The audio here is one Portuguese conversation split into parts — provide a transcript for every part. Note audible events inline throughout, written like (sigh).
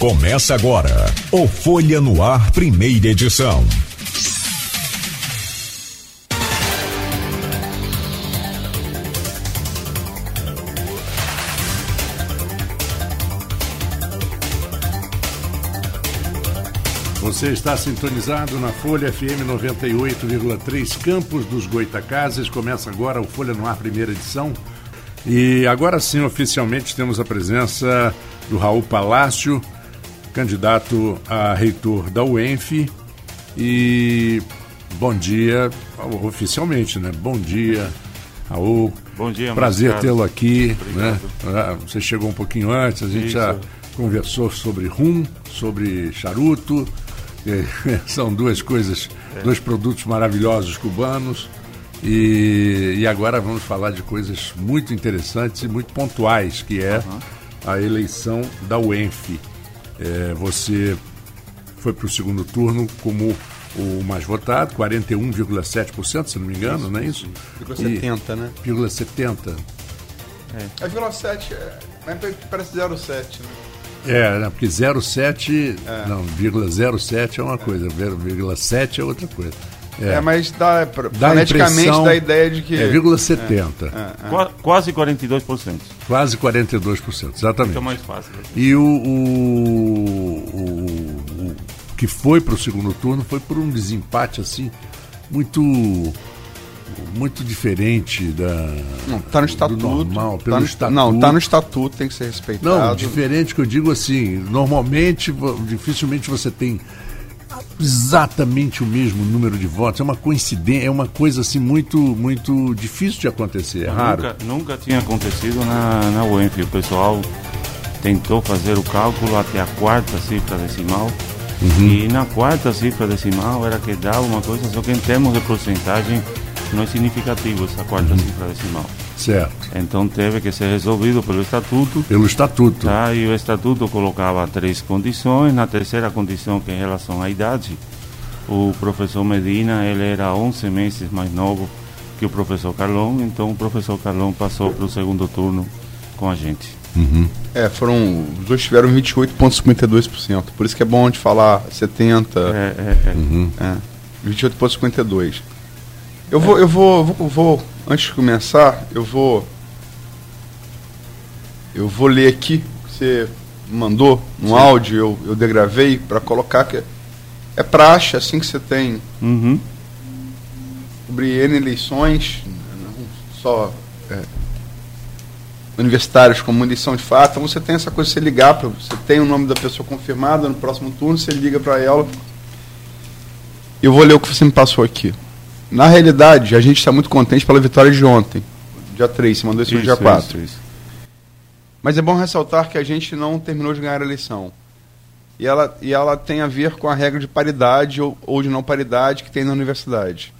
Começa agora o Folha no Ar, primeira edição. Você está sintonizado na Folha FM 98,3 Campos dos Goitacazes. Começa agora o Folha no Ar, primeira edição. E agora sim, oficialmente, temos a presença do Raul Palácio, candidato a reitor da UENF. E bom dia, oficialmente, né? Bom dia, Raul. Bom dia, Prazer tê-lo aqui. Né? Você chegou um pouquinho antes, a gente Isso. já conversou sobre rum, sobre charuto. (laughs) São duas coisas, é. dois produtos maravilhosos cubanos. E, e, agora vamos falar de coisas muito interessantes e muito pontuais, que é uhum. a eleição da UENF. É, você foi para o segundo turno como o mais votado, 41,7%, se não me engano, isso, não é isso? isso. 70, né? 70. É, é 0,7, é, parece 0,7, né? É, né, porque 0,7, é. não, vírgula 0,7 é uma coisa, vírgula 7 é outra coisa. É, é mas dá, dá foneticamente dá a ideia de que... É, vírgula 70. É, é, é. Quase 42%. Quase 42%, exatamente. Fica mais fácil. Né? E o, o, o, o que foi para o segundo turno foi por um desempate, assim, muito muito diferente da não tá no estatuto normal pelo tá no, estatuto não tá no estatuto tem que ser respeitado não diferente que eu digo assim normalmente dificilmente você tem exatamente o mesmo número de votos. É uma coincidência, é uma coisa assim muito, muito difícil de acontecer. É raro. Nunca, nunca tinha acontecido na, na UENF. O pessoal tentou fazer o cálculo até a quarta cifra decimal. Uhum. E na quarta cifra decimal era que dava uma coisa, só que em termos de porcentagem não é significativo essa quarta uhum. cifra decimal. Certo. Então teve que ser resolvido pelo estatuto. Pelo estatuto. Tá? E o estatuto colocava três condições. Na terceira condição, que é em relação à idade, o professor Medina ele era 11 meses mais novo que o professor Carlão. Então o professor Carlão passou para o segundo turno com a gente. Uhum. É, foram. Os dois tiveram 28,52%. Por isso que é bom de falar 70%. É, é, é. Uhum. é 28,52%. Eu vou, eu vou, vou, vou, antes de começar, eu vou, eu vou ler aqui que você mandou no Sim. áudio, eu, eu degravei para colocar que é praxe assim que você tem uhum. sobre N eleições, não só é, universitários como eleição de fato, então você tem essa coisa de você ligar para você tem o nome da pessoa confirmada no próximo turno, você liga para ela. Eu vou ler o que você me passou aqui. Na realidade, a gente está muito contente pela vitória de ontem, dia 3, você mandou isso, no dia 4. Isso, isso. Mas é bom ressaltar que a gente não terminou de ganhar a eleição. E ela, e ela tem a ver com a regra de paridade ou, ou de não paridade que tem na universidade.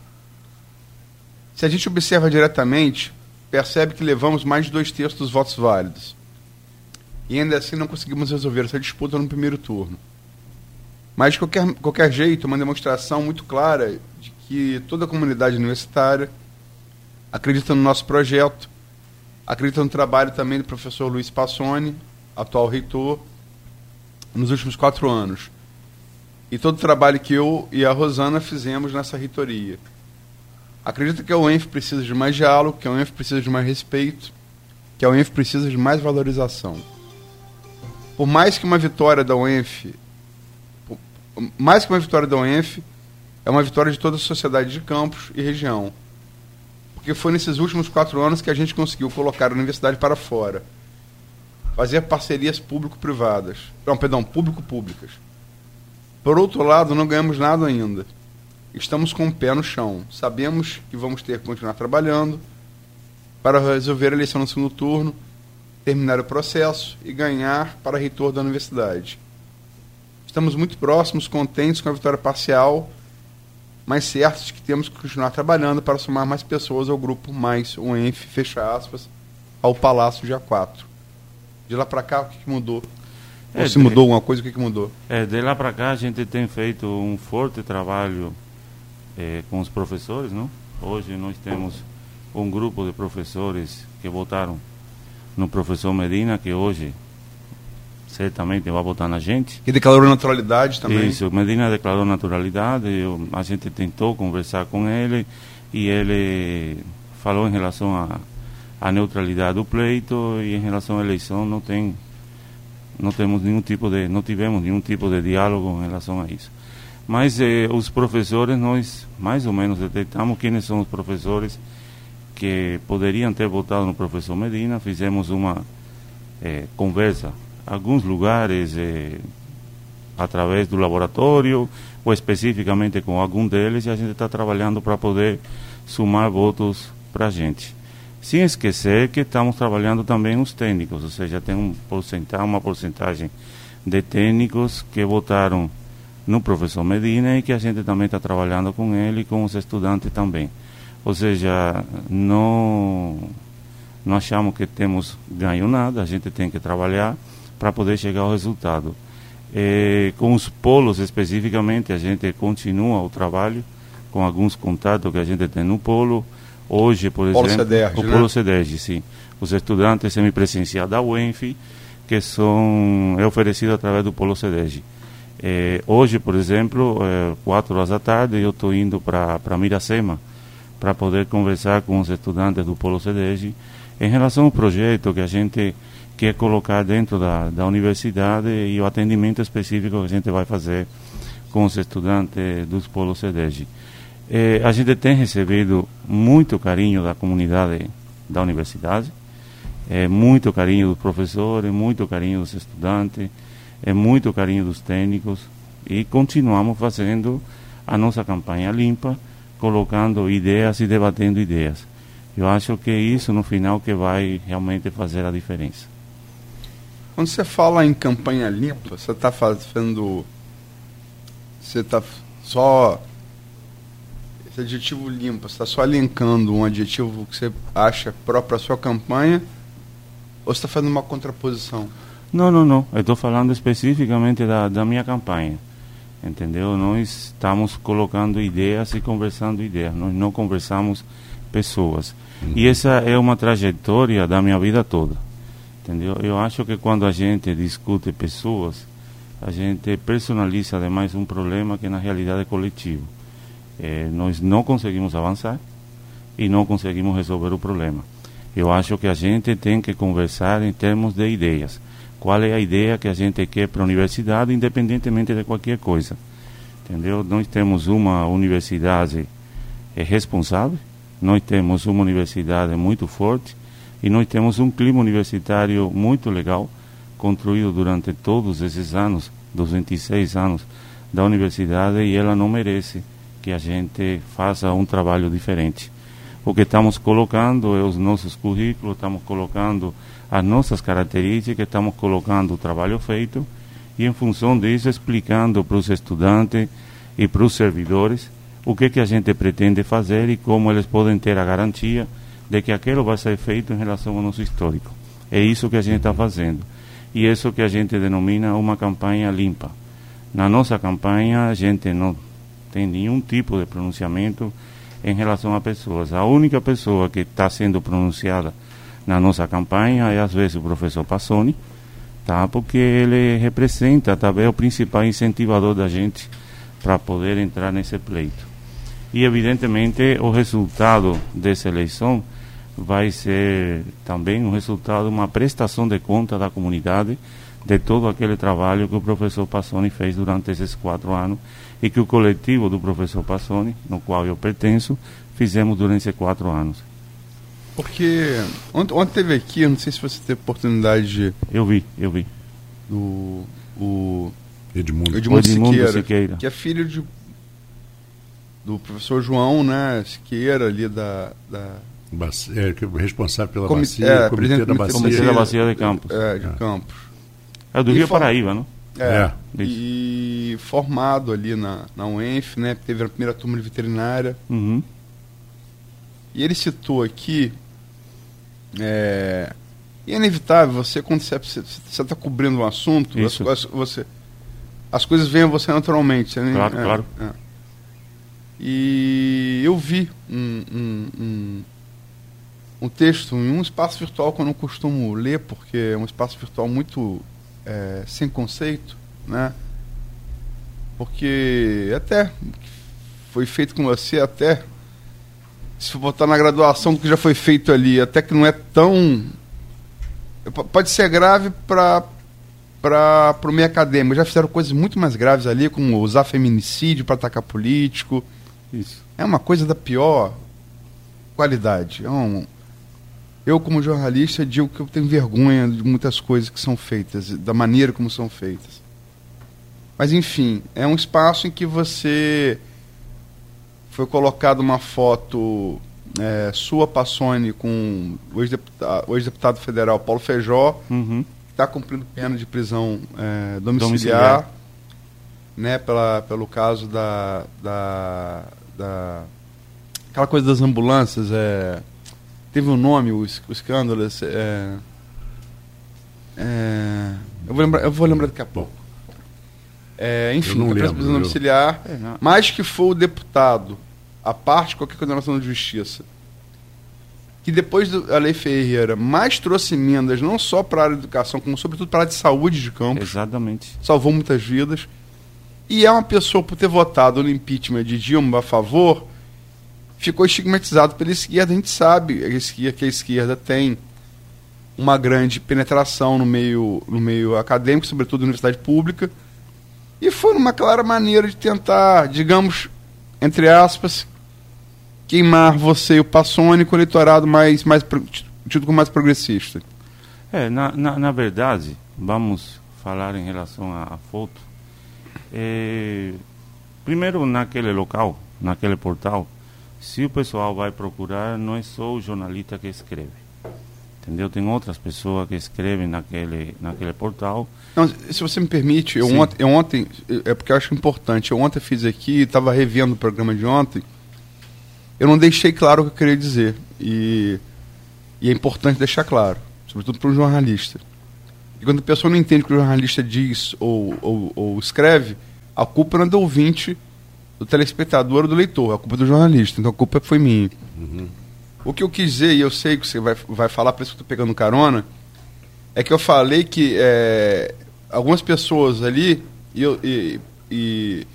Se a gente observa diretamente, percebe que levamos mais de dois terços dos votos válidos. E ainda assim não conseguimos resolver essa disputa no primeiro turno. Mas, de qualquer, qualquer jeito, uma demonstração muito clara de que toda a comunidade universitária acredita no nosso projeto, acredita no trabalho também do professor Luiz Passoni, atual reitor, nos últimos quatro anos. E todo o trabalho que eu e a Rosana fizemos nessa reitoria. Acredita que a UENF precisa de mais diálogo, que a UENF precisa de mais respeito, que a UENF precisa de mais valorização. Por mais que uma vitória da UENF, mais que uma vitória da UENF, é uma vitória de toda a sociedade de Campos e região. Porque foi nesses últimos quatro anos que a gente conseguiu colocar a universidade para fora. Fazer parcerias público-privadas. Não, perdão, público-públicas. Por outro lado, não ganhamos nada ainda. Estamos com o pé no chão. Sabemos que vamos ter que continuar trabalhando para resolver a eleição no segundo turno, terminar o processo e ganhar para reitor da universidade. Estamos muito próximos, contentes com a vitória parcial mas certos que temos que continuar trabalhando para somar mais pessoas ao grupo mais o ENF, fecha aspas, ao Palácio dia 4. De lá para cá, o que, que mudou? É, Ou se mudou alguma coisa, o que, que mudou? É, de lá para cá a gente tem feito um forte trabalho é, com os professores, não? Hoje nós temos um grupo de professores que votaram no professor Medina, que hoje certamente vai votar na gente. E declarou naturalidade também? Isso, Medina declarou naturalidade, eu, a gente tentou conversar com ele e ele falou em relação à neutralidade do pleito e em relação à eleição não tem não temos nenhum tipo de não tivemos nenhum tipo de diálogo em relação a isso. Mas eh, os professores nós mais ou menos detectamos quem são os professores que poderiam ter votado no professor Medina, fizemos uma eh, conversa alguns lugares eh, através do laboratório ou especificamente com algum deles e a gente está trabalhando para poder somar votos para a gente. Sem esquecer que estamos trabalhando também os técnicos, ou seja, tem um porcentagem, uma porcentagem de técnicos que votaram no professor Medina e que a gente também está trabalhando com ele e com os estudantes também. Ou seja, não, não achamos que temos ganho nada, a gente tem que trabalhar para poder chegar ao resultado. É, com os polos especificamente, a gente continua o trabalho com alguns contatos que a gente tem no polo. Hoje, por polo exemplo, CEDERG, o né? Polo CEDERG, sim. Os estudantes semipresenciais da UENF, que são é oferecido através do Polo CEDERG. É, hoje, por exemplo, é, quatro horas da tarde, eu estou indo para Miracema para poder conversar com os estudantes do Polo CEDERG em relação ao projeto que a gente que é colocar dentro da, da universidade e o atendimento específico que a gente vai fazer com os estudantes dos polos CEDEG. Eh, a gente tem recebido muito carinho da comunidade da universidade, é muito carinho dos professores, muito carinho dos estudantes, é muito carinho dos técnicos e continuamos fazendo a nossa campanha limpa, colocando ideias e debatendo ideias. Eu acho que é isso no final que vai realmente fazer a diferença. Quando você fala em campanha limpa, você está fazendo. Você está só. Esse adjetivo limpo, você está só linkando um adjetivo que você acha próprio à sua campanha ou você está fazendo uma contraposição? Não, não, não. Eu estou falando especificamente da, da minha campanha. Entendeu? Nós estamos colocando ideias e conversando ideias. Nós não conversamos pessoas. Uhum. E essa é uma trajetória da minha vida toda entendeu? Eu acho que quando a gente discute pessoas, a gente personaliza demais um problema que na realidade é coletivo. É, nós não conseguimos avançar e não conseguimos resolver o problema. Eu acho que a gente tem que conversar em termos de ideias. Qual é a ideia que a gente quer para a universidade, independentemente de qualquer coisa. Entendeu? Nós temos uma universidade é, responsável, nós temos uma universidade muito forte, e nós temos um clima universitário muito legal, construído durante todos esses anos, dos 26 anos da universidade, e ela não merece que a gente faça um trabalho diferente. O que estamos colocando é os nossos currículos, estamos colocando as nossas características, estamos colocando o trabalho feito e, em função disso, explicando para os estudantes e para os servidores o que, que a gente pretende fazer e como eles podem ter a garantia de que aquilo vai ser feito em relação ao nosso histórico. É isso que a gente está fazendo. E é isso que a gente denomina uma campanha limpa. Na nossa campanha, a gente não tem nenhum tipo de pronunciamento em relação a pessoas. A única pessoa que está sendo pronunciada na nossa campanha é, às vezes, o professor Passoni, tá? porque ele representa também o principal incentivador da gente para poder entrar nesse pleito. E, evidentemente, o resultado dessa eleição vai ser também um resultado, uma prestação de conta da comunidade de todo aquele trabalho que o professor Passoni fez durante esses quatro anos e que o coletivo do professor Passoni, no qual eu pertenço, fizemos durante esses quatro anos. Porque ontem, ontem teve aqui, eu não sei se você teve oportunidade de. Eu vi, eu vi. Do o Edmundo, Edmundo, Edmundo Siqueira, Siqueira, que é filho de, do professor João né, Siqueira, ali da, da é, responsável pela Comi bacia, é, comitê da bacia. Comitê da bacia de Campos. É, de é. Campos. É do e Rio for... Paraíba, não? É, é. e formado ali na, na UENF, né? Teve a primeira turma de veterinária. Uhum. E ele citou aqui, é, é inevitável, você quando você está cobrindo um assunto, Isso. As, você, as coisas vêm a você naturalmente. Você claro, nem, é, claro. É. E eu vi um, um, um um texto em um espaço virtual que eu não costumo ler, porque é um espaço virtual muito é, sem conceito, né? Porque até foi feito com você, até se for botar na graduação do que já foi feito ali, até que não é tão. Pode ser grave para para o meio acadêmico. Já fizeram coisas muito mais graves ali, como usar feminicídio para atacar político. Isso. É uma coisa da pior qualidade. É um, eu, como jornalista, digo que eu tenho vergonha de muitas coisas que são feitas, da maneira como são feitas. Mas, enfim, é um espaço em que você foi colocado uma foto é, sua, Passone, com o ex-deputado, ex federal Paulo Feijó, uhum. que está cumprindo pena de prisão é, domiciliar, domiciliar, Né, pela, pelo caso da, da, da. aquela coisa das ambulâncias. É, teve um nome, o, o escândalo. É, é, eu, vou lembrar, eu vou lembrar daqui a pouco. É, enfim, não lembro, prisão domiciliar, é, mas que foi o deputado, a parte de qualquer condenação de justiça, que depois da Lei Ferreira mais trouxe emendas não só para a área de educação, como sobretudo para a área de saúde de campo. Exatamente. Salvou muitas vidas. E é uma pessoa, por ter votado no impeachment de Dilma a favor, ficou estigmatizado pela esquerda. A gente sabe que a esquerda tem uma grande penetração no meio, no meio acadêmico, sobretudo na universidade pública, e foi uma clara maneira de tentar, digamos, entre aspas, queimar você e o Passoni com o eleitorado mais, mais tido como mais progressista. É, na, na, na verdade, vamos falar em relação à, foto. É, primeiro, naquele local, naquele portal, se o pessoal vai procurar, não é só o jornalista que escreve. Entendeu? Tem outras pessoas que escrevem naquele, naquele portal. Não, se você me permite, eu ontem, eu ontem, é porque eu acho importante, eu ontem fiz aqui, estava revendo o programa de ontem, eu não deixei claro o que eu queria dizer. E, e é importante deixar claro, sobretudo para um jornalista. E quando a pessoa não entende o que o jornalista diz ou, ou, ou escreve, a culpa não é do ouvinte do telespectador ou do leitor, a culpa é do jornalista, então a culpa foi minha. Uhum. O que eu quis dizer, e eu sei que você vai, vai falar, por isso que eu estou pegando carona, é que eu falei que é, algumas pessoas ali, e, eu, e, e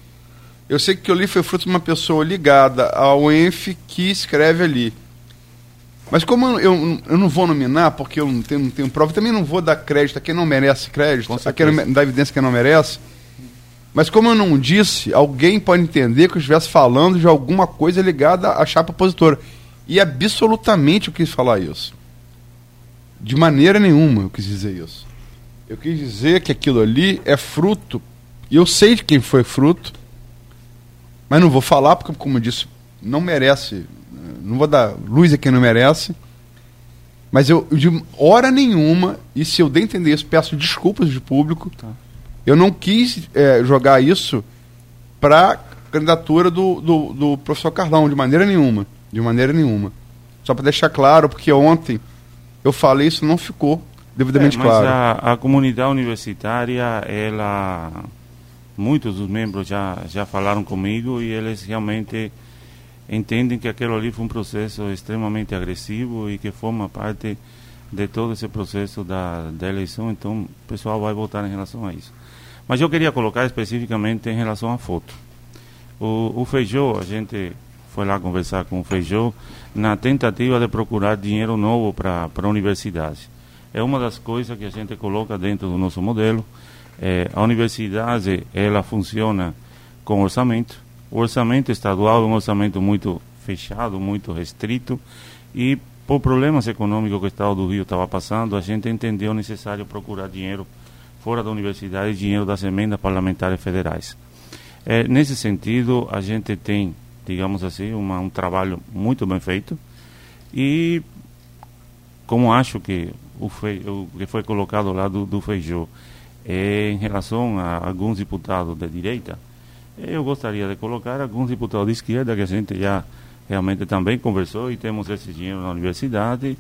eu sei que o que eu li foi fruto de uma pessoa ligada ao ENF que escreve ali. Mas como eu, eu, eu, não vou nominar, porque eu não tenho, não tenho prova, também não vou dar crédito a quem não merece crédito, a quem não dá evidência que não merece. Mas como eu não disse, alguém pode entender que eu estivesse falando de alguma coisa ligada à chapa opositora. E absolutamente eu quis falar isso. De maneira nenhuma eu quis dizer isso. Eu quis dizer que aquilo ali é fruto, e eu sei de quem foi fruto, mas não vou falar porque, como eu disse, não merece, não vou dar luz a quem não merece. Mas eu, de hora nenhuma, e se eu der entender isso, peço desculpas de público. Tá eu não quis é, jogar isso para a candidatura do, do, do, professor Carlão, de maneira nenhuma. De maneira nenhuma. Só para deixar claro, porque ontem eu falei isso não ficou devidamente é, mas claro. A, a comunidade universitária, ela. Muitos dos membros já, já falaram comigo e eles realmente entendem que aquilo ali foi um processo extremamente agressivo e que forma parte de todo esse processo da, da eleição, então o pessoal vai votar em relação a isso. Mas eu queria colocar especificamente em relação à foto. O, o Feijó, a gente foi lá conversar com o Feijó na tentativa de procurar dinheiro novo para a universidade. É uma das coisas que a gente coloca dentro do nosso modelo. É, a universidade, ela funciona com orçamento. O orçamento estadual é um orçamento muito fechado, muito restrito e por problemas econômicos que o Estado do Rio estava passando, a gente entendeu necessário procurar dinheiro fora da universidade dinheiro das emendas parlamentares federais. É, nesse sentido, a gente tem, digamos assim, uma, um trabalho muito bem feito e como acho que o, o que foi colocado lá do, do Feijó é, em relação a alguns deputados de direita, eu gostaria de colocar alguns deputados de esquerda que a gente já realmente também conversou e temos esse dinheiro na universidade,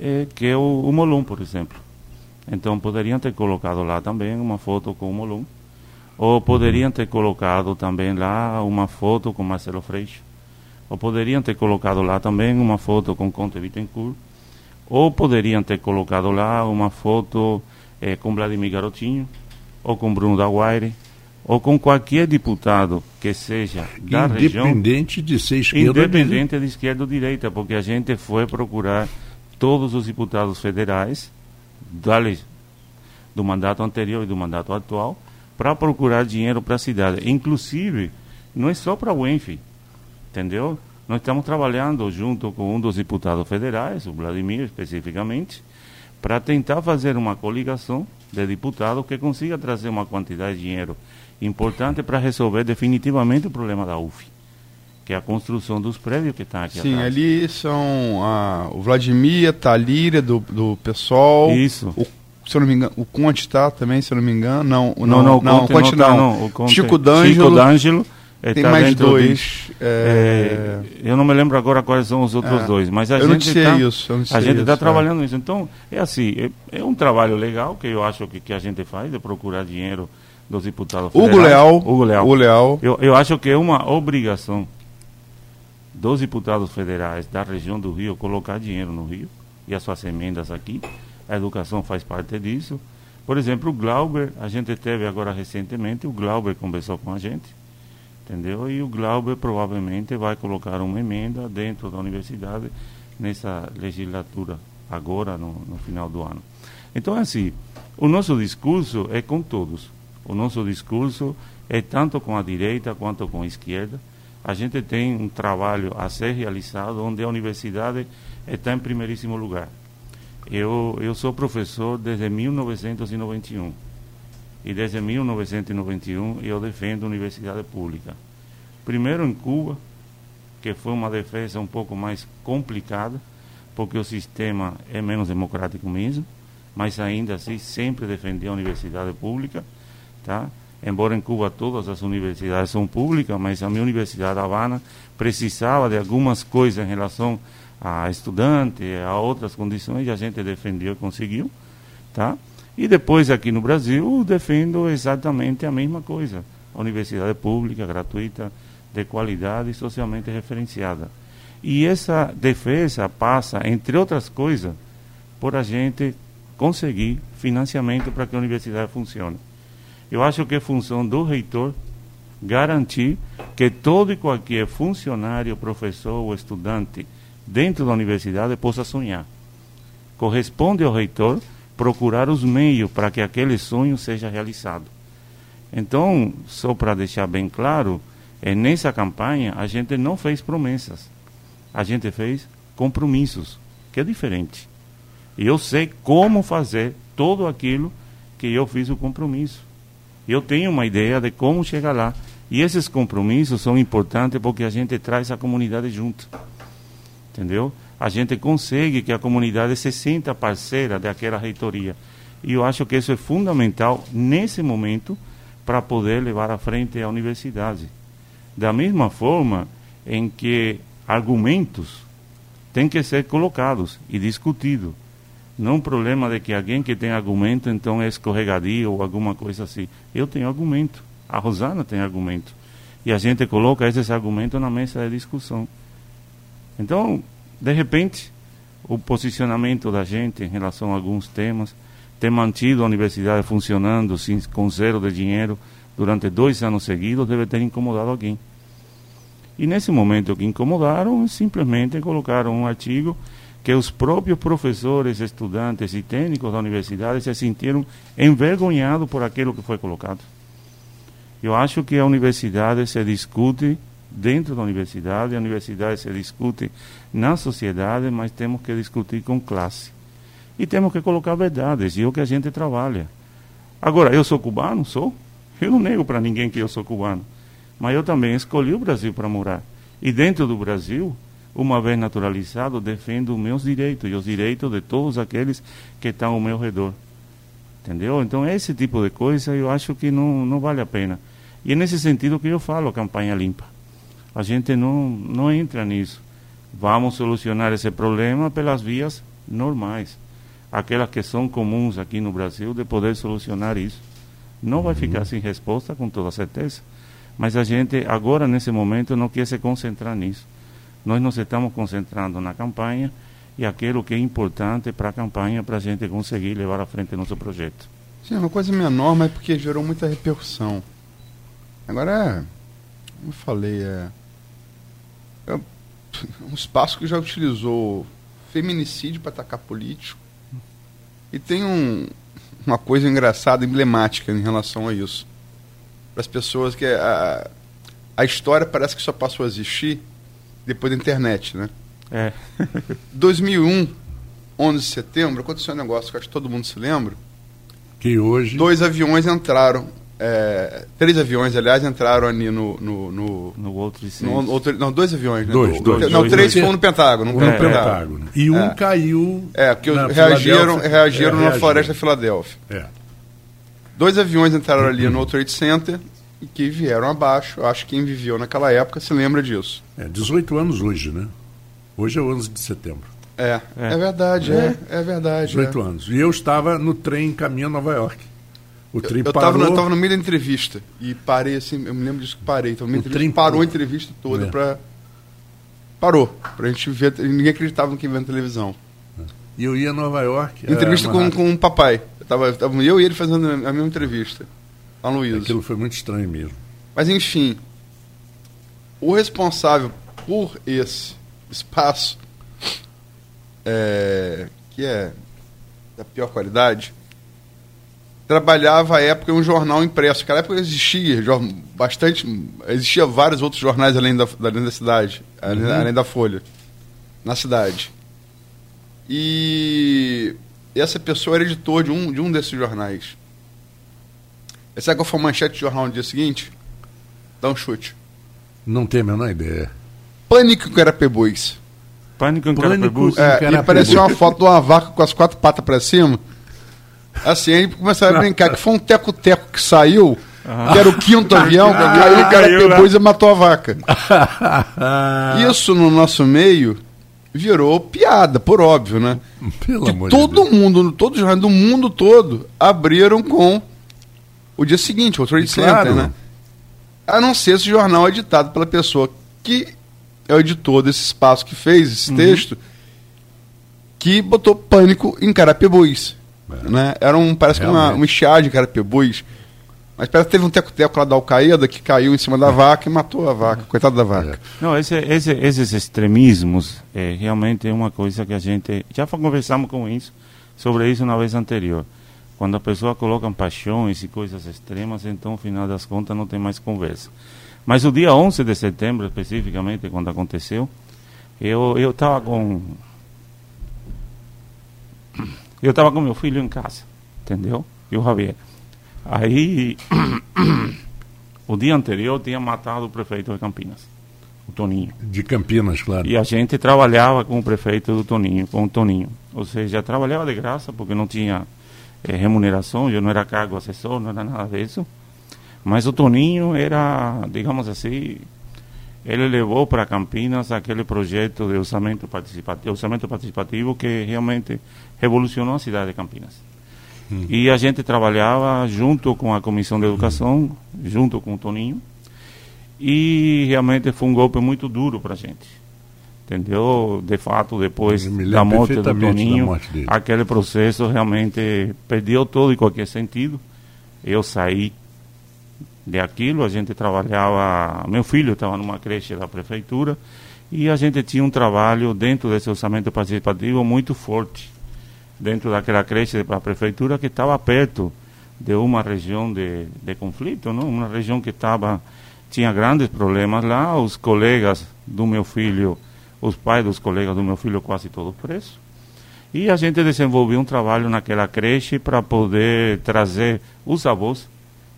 é, que é o, o por exemplo. Então poderiam ter colocado lá também uma foto com o Molum. Ou poderiam ter colocado também lá uma foto com Marcelo Freixo. Ou poderiam ter colocado lá também uma foto com Conte Bittencourt. Ou poderiam ter colocado lá uma foto é, com Vladimir Garotinho, ou com Bruno Daguaire, ou com qualquer deputado que seja da região. Independente de ser esquerda Independente de esquerda ou direita, porque a gente foi procurar todos os deputados federais da, do mandato anterior e do mandato atual para procurar dinheiro para a cidade. Inclusive, não é só para o ENF, entendeu? Nós estamos trabalhando junto com um dos deputados federais, o Vladimir especificamente, para tentar fazer uma coligação de deputados que consiga trazer uma quantidade de dinheiro importante para resolver definitivamente o problema da UF, que é a construção dos prédios que estão aqui Sim, atrás. ali são a, o Vladimir, a Talíria do, do PSOL, Isso. o se eu não me engano, o Conte está também, se eu não me engano. Não, Não, não, não, o Conte o Conte não, tá, não. não. O Conte- Chico D'Angelo. Chico D'Angelo eh, Tem tá mais dois. é, É, eu não me lembro agora quais são os outros É. dois, mas a eu gente noticiei tá, isso, a gente está é. trabalhando nisso. Então, é assim, é, é um trabalho legal que eu acho que, que a gente faz de procurar dinheiro dos deputados Hugo federais. Leal. Hugo Leal. Hugo Leal. Eu, eu acho que é uma obrigação dos deputados federais da região do Rio colocar dinheiro no Rio e as suas emendas aqui. A educação faz parte disso. Por exemplo, o Glauber, a gente teve agora recentemente, o Glauber conversou com a gente, entendeu? E o Glauber provavelmente vai colocar uma emenda dentro da universidade nessa legislatura, agora no, no final do ano. Então, é assim, o nosso discurso é com todos. O nosso discurso é tanto com a direita quanto com a esquerda. A gente tem um trabalho a ser realizado onde a universidade está em primeiríssimo lugar. Eu, eu sou professor desde 1991. E desde 1991 eu defendo a universidade pública. Primeiro em Cuba, que foi uma defesa um pouco mais complicada, porque o sistema é menos democrático mesmo, mas ainda assim sempre defendi a universidade pública, tá? Embora em Cuba todas as universidades são públicas, mas a minha universidade, Havana, precisava de algumas coisas em relação a estudante, a outras condições, e a gente defendeu e conseguiu, tá? E depois aqui no Brasil defendo exatamente a mesma coisa, a universidade pública, gratuita, de qualidade e socialmente referenciada. E essa defesa passa, entre outras coisas, por a gente conseguir financiamento para que a universidade funcione. Eu acho que é função do reitor garantir que todo e qualquer funcionário, professor ou estudante dentro da universidade possa sonhar. Corresponde ao reitor procurar os meios para que aquele sonho seja realizado. Então, só para deixar bem claro, é, nessa campanha a gente não fez promessas, a gente fez compromissos, que é diferente. E eu sei como fazer tudo aquilo que eu fiz o compromisso. Eu tenho uma ideia de como chegar lá. E esses compromissos são importantes porque a gente traz a comunidade junto. Entendeu? A gente consegue que a comunidade se sinta parceira daquela reitoria. E eu acho que isso é fundamental nesse momento para poder levar à frente a universidade. Da mesma forma em que argumentos têm que ser colocados e discutidos. Não um problema de que alguém que tem argumento então é escorregadio ou alguma coisa assim. Eu tenho argumento. A Rosana tem argumento. E a gente coloca esses argumentos na mesa de discussão. Então, de repente, o posicionamento da gente em relação a alguns temas, ter mantido a universidade funcionando sim, com zero de dinheiro durante dois anos seguidos, deve ter incomodado alguém. E nesse momento que incomodaram, simplesmente colocaram um artigo que os próprios professores, estudantes e técnicos da universidade se sentiram envergonhados por aquilo que foi colocado. Eu acho que a universidade se discute dentro da universidade, a universidade se discute na sociedade, mas temos que discutir com classe. E temos que colocar verdades, e é o que a gente trabalha. Agora, eu sou cubano? Sou. Eu não nego para ninguém que eu sou cubano. Mas eu também escolhi o Brasil para morar. E dentro do Brasil, uma vez naturalizado, defendo os meus direitos e os direitos de todos aqueles que estão ao meu redor. Entendeu? Então, esse tipo de coisa eu acho que não, não vale a pena. E é nesse sentido que eu falo a campanha limpa. A gente não, não entra nisso. Vamos solucionar esse problema pelas vias normais. Aquelas que são comuns aqui no Brasil, de poder solucionar isso. Não vai ficar sem resposta, com toda certeza. Mas a gente, agora, nesse momento, não quer se concentrar nisso. Nós nos estamos concentrando na campanha e aquilo que é importante para a campanha para a gente conseguir levar à frente nosso projeto. Sim, é uma coisa menor, mas porque gerou muita repercussão. Agora, como eu falei, é, é um (laughs) espaço que já utilizou feminicídio para atacar político. E tem um, uma coisa engraçada, emblemática em relação a isso. Para as pessoas que a, a história parece que só passou a existir depois da internet, né? É. (laughs) 2001, 11 de setembro, aconteceu um negócio que acho que todo mundo se lembra. Que hoje. Dois aviões entraram. É, três aviões, aliás, entraram ali no. No, no, No outro no outro- não, dois aviões, né? Dois, dois. Não, Dois, três dois. foram no Pentágono. No no É. Pentágono. E um É. caiu. É, porque na reagiram, reagiram É, na floresta de Filadélfia. É. Dois aviões entraram ali no Trade Center e que vieram abaixo. Eu Acho que quem viveu naquela época se lembra disso. é. 18 anos hoje, né? Hoje é o 11 de setembro. É, é, É. verdade, é, é verdade. 18 é. anos. E eu estava no trem em caminho a Nova York. O trem Eu parou. estava no, eu tava no meio da entrevista e parei assim, eu me lembro disso que parei. Então, O trem parou a parou. entrevista toda É. pra. Parou. Pra gente ver. Ninguém acreditava no que via na televisão. E eu ia a Nova York. Entrevista é, com, com um papai. Eu, tava, tava eu e ele fazendo a mesma entrevista. Luiz. Aquilo foi muito estranho mesmo. Mas enfim. O responsável por esse espaço, é, que é da pior qualidade, trabalhava à época em um jornal impresso. Naquela época existia bastante, existia vários outros jornais além da, além da cidade, além, Uhum. além da Folha, na cidade. E essa pessoa era editor de um, de um desses jornais. E sabe qual foi a manchete de jornal no dia seguinte? Dá um chute. Não tenho a menor ideia. Pânico em Carapebus. Pânico em Pânico, Carapebus. é. É, e apareceu uma foto de uma vaca com as quatro patas pra cima. Assim, aí começaram a brincar que foi um teco-teco que saiu, que era o quinto (laughs) avião, que caiu em caiu Carapebus e matou a vaca. Ah, (laughs) Isso no nosso meio virou piada, por óbvio, né? Pelo Que amor de todo Deus. mundo, todos os jornais do mundo todo abriram com o dia seguinte, o Trade Claro. Center, né? A não ser esse jornal editado pela pessoa que é o editor desse espaço que fez esse Uhum. texto, que botou pânico em Carapebus. É. Né? Era um, parece que uma, uma estiagem em Carapebus. Mas parece que teve um teco-teco lá da Al-Qaeda que caiu em cima da vaca e matou a vaca. Coitado da vaca. Não, esse, esse, esses extremismos é realmente é uma coisa que a gente já conversamos com isso sobre isso na vez anterior. Quando a pessoa coloca paixões e coisas extremas, então, no final das contas, não tem mais conversa. Mas o dia 11 de setembro, especificamente, quando aconteceu, eu eu estava com eu estava com meu filho em casa, entendeu? E o Javier. Aí (coughs) o dia anterior eu tinha matado o prefeito de Campinas, o Toninho. De Campinas, claro. E a gente trabalhava com o prefeito do Toninho, com o Toninho. Ou seja, trabalhava de graça porque não tinha eh, remuneração, eu não era cargo assessor, não era nada disso. Mas o Toninho era, digamos assim, ele levou para Campinas aquele projeto de orçamento participativo, orçamento participativo que realmente revolucionou a cidade de Campinas. E a gente trabalhava junto com a Comissão de Educação, junto com o Toninho, e realmente foi um golpe muito duro para a gente. Entendeu? De fato, depois da morte do Toninho, morte aquele processo realmente perdeu todo e qualquer sentido. Eu saí de aquilo, a gente trabalhava, meu filho estava numa creche da prefeitura e a gente tinha um trabalho dentro desse orçamento participativo muito forte, dentro daquela creche da prefeitura que estava perto de uma região de, de conflito, não? uma região que estava tinha grandes problemas lá, os colegas do meu filho, os pais dos colegas do meu filho quase todos presos. E a gente desenvolveu um trabalho naquela creche para poder trazer os avós,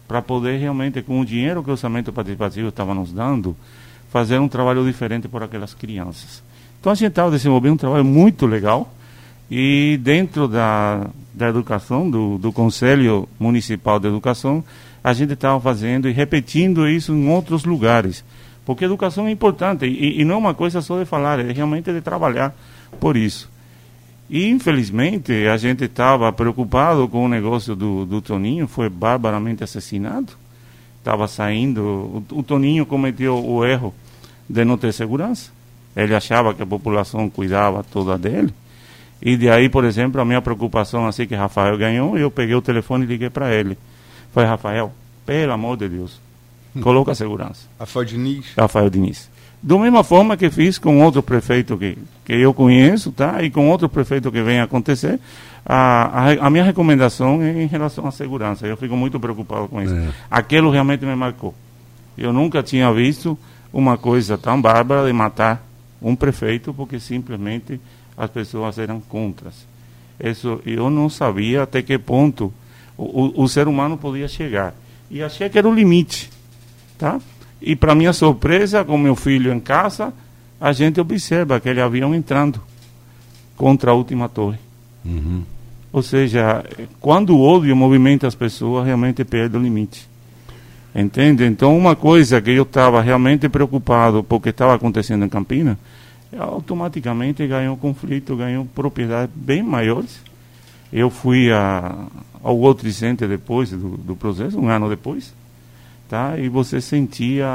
para poder realmente, com o dinheiro que o orçamento participativo estava nos dando, fazer um trabalho diferente para aquelas crianças. Então a gente estava desenvolvendo um trabalho muito legal e dentro da, da educação, do, do Conselho Municipal de Educação, a gente estava fazendo e repetindo isso em outros lugares. Porque educação é importante e, e não é uma coisa só de falar, é realmente de trabalhar por isso. E, infelizmente, a gente estava preocupado com o negócio do, do Toninho, foi barbaramente assassinado. Estava saindo. O, o Toninho cometeu o erro de não ter segurança. Ele achava que a população cuidava toda dele. E de aí, por exemplo, a minha preocupação, assim que Rafael ganhou, eu peguei o telefone e liguei para ele. Falei, Rafael, pelo amor de Deus, coloca a segurança. Rafael Diniz? Rafael Diniz. Da mesma forma que fiz com outro prefeito que, que eu conheço, tá? E com outro prefeito que vem acontecer, a, a, a minha recomendação é em relação à segurança. Eu fico muito preocupado com isso. É. Aquilo realmente me marcou. Eu nunca tinha visto uma coisa tão bárbara de matar um prefeito porque simplesmente as pessoas eram contras. Isso eu não sabia até que ponto o, o, o ser humano podia chegar. E achei que era o limite, tá? E para minha surpresa, com meu filho em casa, a gente observa aquele avião entrando contra a última torre. Uhum. Ou seja, quando o ódio movimenta as pessoas, realmente perde o limite. Entende? Então, uma coisa que eu estava realmente preocupado porque estava acontecendo em Campinas, automaticamente ganhou conflito, ganhou propriedades bem maiores. Eu fui a, ao World Center depois do, do processo, um ano depois, tá? E você sentia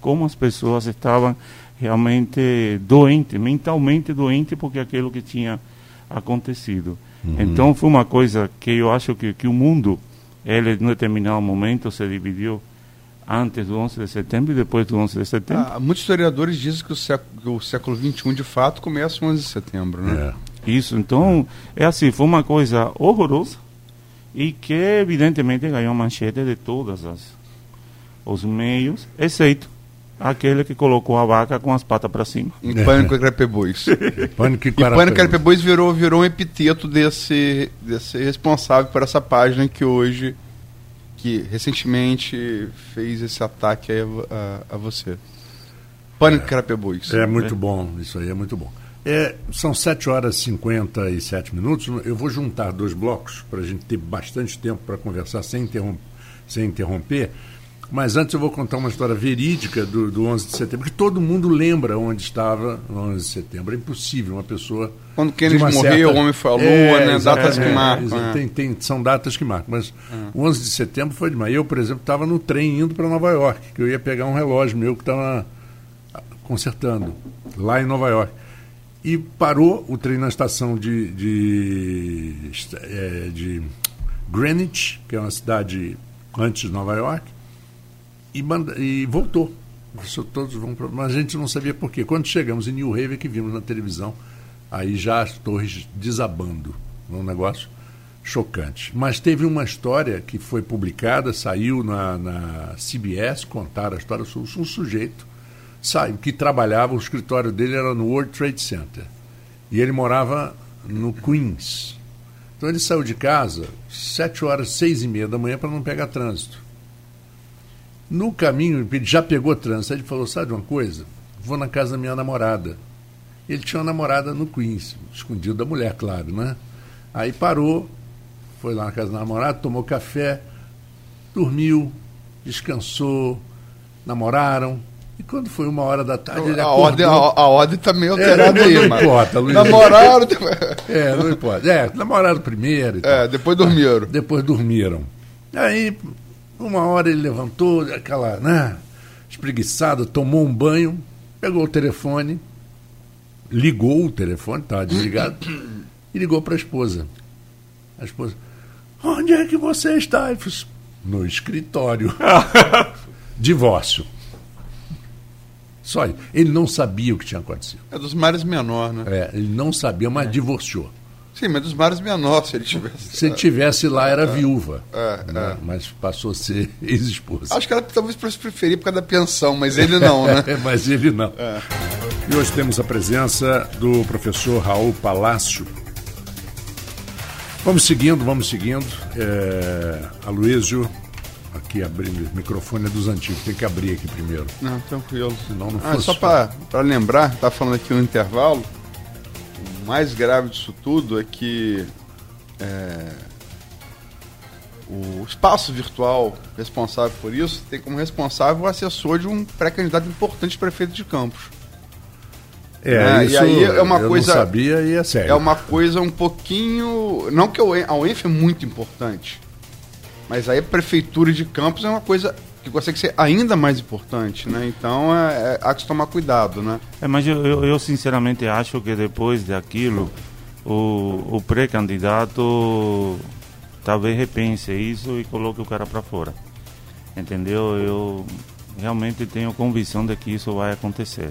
como as pessoas estavam realmente doentes, mentalmente doentes, porque aquilo que tinha acontecido. Uhum. Então foi uma coisa que eu acho que, que o mundo, ele, em determinado momento, se dividiu antes do 11 de setembro e depois do 11 de setembro. Ah, muitos historiadores dizem que o século, que o século XXI, de fato, começa o 11 de setembro, né? É. Isso, então, é assim, foi uma coisa horrorosa e que, evidentemente, ganhou manchete de todas as os meios, exceto aquele que colocou a vaca com as patas para cima. Em Pânico e Carapebus. (laughs) Pânico e Carapebus virou, virou um epiteto desse, desse responsável por essa página que hoje, que recentemente fez esse ataque a, a, a você. Pânico é, e Carapebus. É muito bom, isso aí é muito bom. É, são 7 horas e 57 minutos. Eu vou juntar dois blocos para a gente ter bastante tempo para conversar sem, interrom sem interromper. Mas antes eu vou contar uma história verídica do, do 11 de setembro, que todo mundo lembra onde estava no 11 de setembro. É impossível uma pessoa. Quando Kennedy morreu, certa... o homem foi à lua, é, né? Datas é, que marcam. É, tem, tem, são datas que marcam. Mas o 11 de setembro foi demais. Eu, por exemplo, estava no trem indo para Nova York, que eu ia pegar um relógio meu que estava consertando, lá em Nova York. E parou o trem na estação de, de, é, de Greenwich, que é uma cidade antes de Nova York e, manda, e voltou. Todos vão pra, mas a gente não sabia por quê. Quando chegamos em New Haven, que vimos na televisão, aí já as torres desabando. Um negócio chocante. Mas teve uma história que foi publicada, saiu na, na CBS, contaram a história sobre um sujeito saiu, que trabalhava, o escritório dele era no World Trade Center. E ele morava no Queens. Então ele saiu de casa sete horas, seis e meia da manhã para não pegar trânsito. No caminho, ele já pegou trânsito. Ele falou: Sabe uma coisa? Vou na casa da minha namorada. Ele tinha uma namorada no Queens, escondido da mulher, claro, né? Aí parou, foi lá na casa da namorada, tomou café, dormiu, descansou, namoraram. E quando foi uma hora da tarde, ele a ordem, a, a ordem está meio é, alterada é, aí, não importa, Luiz. Namoraram. é, não importa. É, namoraram primeiro. é, depois dormiram. Depois dormiram. Aí uma hora ele levantou, aquela, né, espreguiçado, tomou um banho, pegou o telefone, ligou o telefone, estava desligado, e ligou para a esposa. A esposa, onde é que você está? Ele falou, no escritório. (laughs) Divórcio. Só isso. Ele não sabia o que tinha acontecido. É dos mares menor, né? É, ele não sabia, mas é. divorciou. Sim, mas dos mares menores, se ele tivesse. Se ele tivesse lá, era é, viúva. É, né? é. Mas passou a ser (laughs) ex-esposa. Acho que ela talvez preferir por causa da pensão, mas ele não, né? (laughs) mas ele não. É. E hoje temos a presença do professor Raul Palácio. Vamos seguindo, vamos seguindo. É, Aloysio, aqui abrindo o microfone é dos antigos, tem que abrir aqui primeiro. Não, tranquilo. Senão não ah, fosse... Só para lembrar, tá falando aqui no intervalo o mais grave disso tudo é que é, o espaço virtual responsável por isso tem como responsável o assessor de um pré-candidato importante prefeito de Campos. É, é isso e aí é uma eu coisa. Não sabia e é sério. É uma coisa um pouquinho. Não que a UENF é muito importante, mas aí a prefeitura de Campos é uma coisa que consegue ser ainda mais importante, né? Então é, é, há que tomar cuidado, né? É, mas eu, eu, eu, sinceramente acho que depois daquilo o, o pré-candidato talvez repense isso e coloque o cara para fora. Entendeu? Eu realmente tenho convicção de que isso vai acontecer.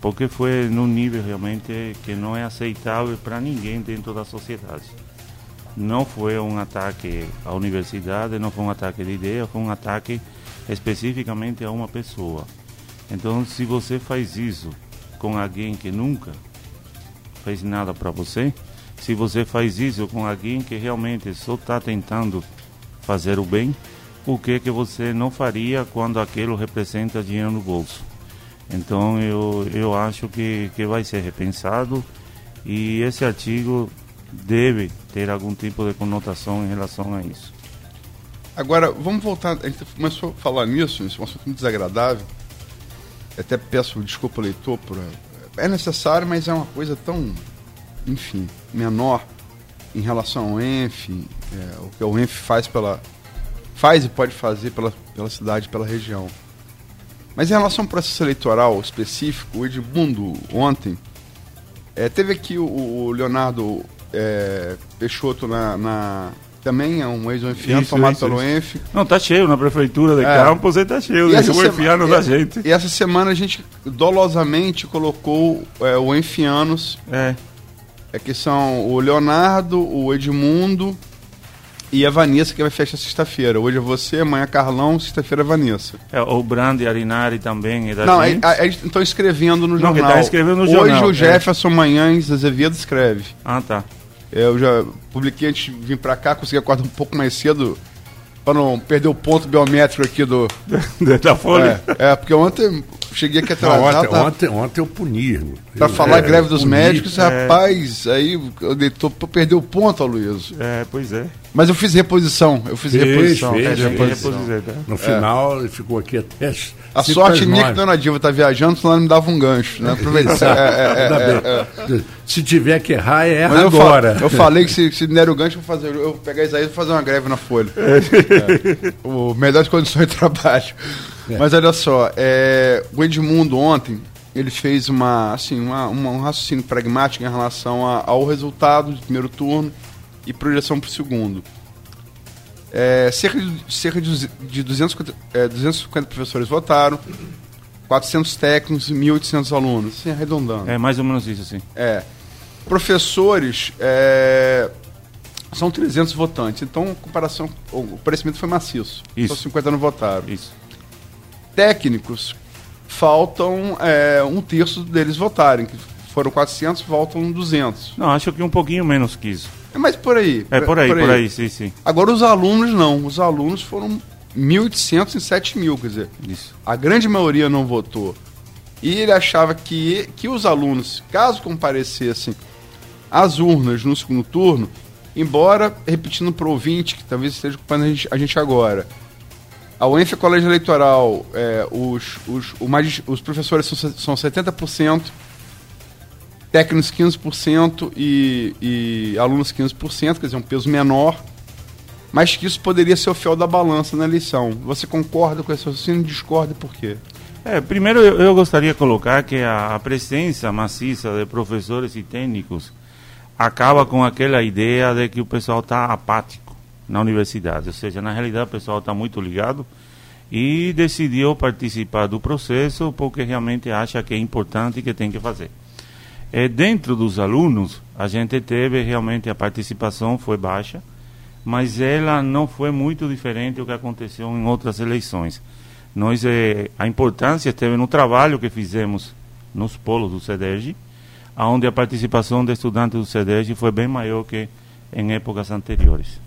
Porque foi num nível realmente que não é aceitável para ninguém dentro da sociedade. Não foi um ataque à universidade, não foi um ataque de ideia, foi um ataque especificamente a uma pessoa. Então, se você faz isso com alguém que nunca fez nada para você, se você faz isso com alguém que realmente só está tentando fazer o bem, o que que você não faria quando aquilo representa dinheiro no bolso? Então eu, eu acho que, que vai ser repensado e esse artigo deve ter algum tipo de conotação em relação a isso. Agora, vamos voltar. A gente começou a falar nisso, isso é um assunto muito desagradável. Até peço desculpa leitor por. É necessário, mas é uma coisa tão, enfim, menor em relação ao ENF, é, o que o ENF faz pela. faz e pode fazer pela, pela cidade, pela região. Mas em relação ao processo eleitoral específico, o Edmundo ontem é, teve aqui o, o Leonardo é, Peixoto na, na, também é um ex-enfiano formado isso, pelo ENF. Não, tá cheio na prefeitura de é. Campos, ele tá cheio, esse o enfiano da gente. E essa semana a gente dolosamente colocou é, o Enfianos. É. é. Que são o Leonardo, o Edmundo e a Vanessa, que vai fechar sexta-feira. Hoje é você, amanhã é Carlão, sexta-feira é Vanessa. É, o Brandi Arinari também é da Não, estão escrevendo no jornal. Não, tá escrevendo no Hoje jornal. Hoje o Jefferson é. Manhães Azevedo escreve. Ah, tá. Eu já publiquei antes de vir para cá, consegui acordar um pouco mais cedo para não perder o ponto biométrico aqui do (laughs) da folha. É, é, porque ontem cheguei aqui atrasado. Não, ontem, tá, ontem, ontem eu puni. Para falar é, greve dos médicos, é. rapaz, aí eu deitou, perdeu o ponto, Luiz. É, pois é. Mas eu fiz reposição, eu fiz fez, reposição. Fez, fez, reposição. No final ele ficou aqui até. A sorte que Dona Diva tá viajando, senão ela me dava um gancho, né? Aproveitar. Se tiver que errar, é erra eu agora. eu falei que se, se der o gancho, eu vou fazer, eu vou pegar isso aí e fazer uma greve na folha. O melhores condições de trabalho. É. Mas olha só, é, o Edmundo ontem, ele fez uma, assim, uma, uma, um raciocínio pragmático em relação a, ao resultado do primeiro turno e projeção o segundo. É, cerca de, cerca de, de 250, é, 250 professores votaram, 400 técnicos e 1.800 alunos, assim, arredondando. É mais ou menos isso, sim. É. Professores, é, são 300 votantes, então comparação, o parecimento foi maciço. Isso. Só 50 não votaram. Isso. Técnicos, faltam é, um terço deles votarem, que foram 400, voltam 200. Não, acho que um pouquinho menos que isso. É mais por aí. É por aí, por aí, por aí sim, sim. Agora os alunos não. Os alunos foram 1.800 e 7 mil, quer dizer. Isso. A grande maioria não votou. E ele achava que, que os alunos, caso comparecessem às urnas no segundo turno, embora, repetindo para o ouvinte, que talvez esteja ocupando a gente, a gente agora, a UENF Colégio Eleitoral, é, os, os, os professores são, são 70%, técnicos 15% e, e alunos 15%, quer dizer, um peso menor, mas que isso poderia ser o fiel da balança na eleição. Você concorda com esse raciocínio? Discorda por quê? É, primeiro eu, eu, gostaria de colocar que a, a presença maciça de professores e técnicos acaba com aquela ideia de que o pessoal está apático na universidade. Ou seja, na realidade o pessoal está muito ligado e decidiu participar do processo porque realmente acha que é importante e que tem que fazer. É, dentro dos alunos, a gente teve realmente a participação foi baixa, mas ela não foi muito diferente do que aconteceu em outras eleições. Nós, é, a importância esteve no trabalho que fizemos nos polos do CEDERJ, onde a participação de estudantes do CEDERJ foi bem maior que em épocas anteriores.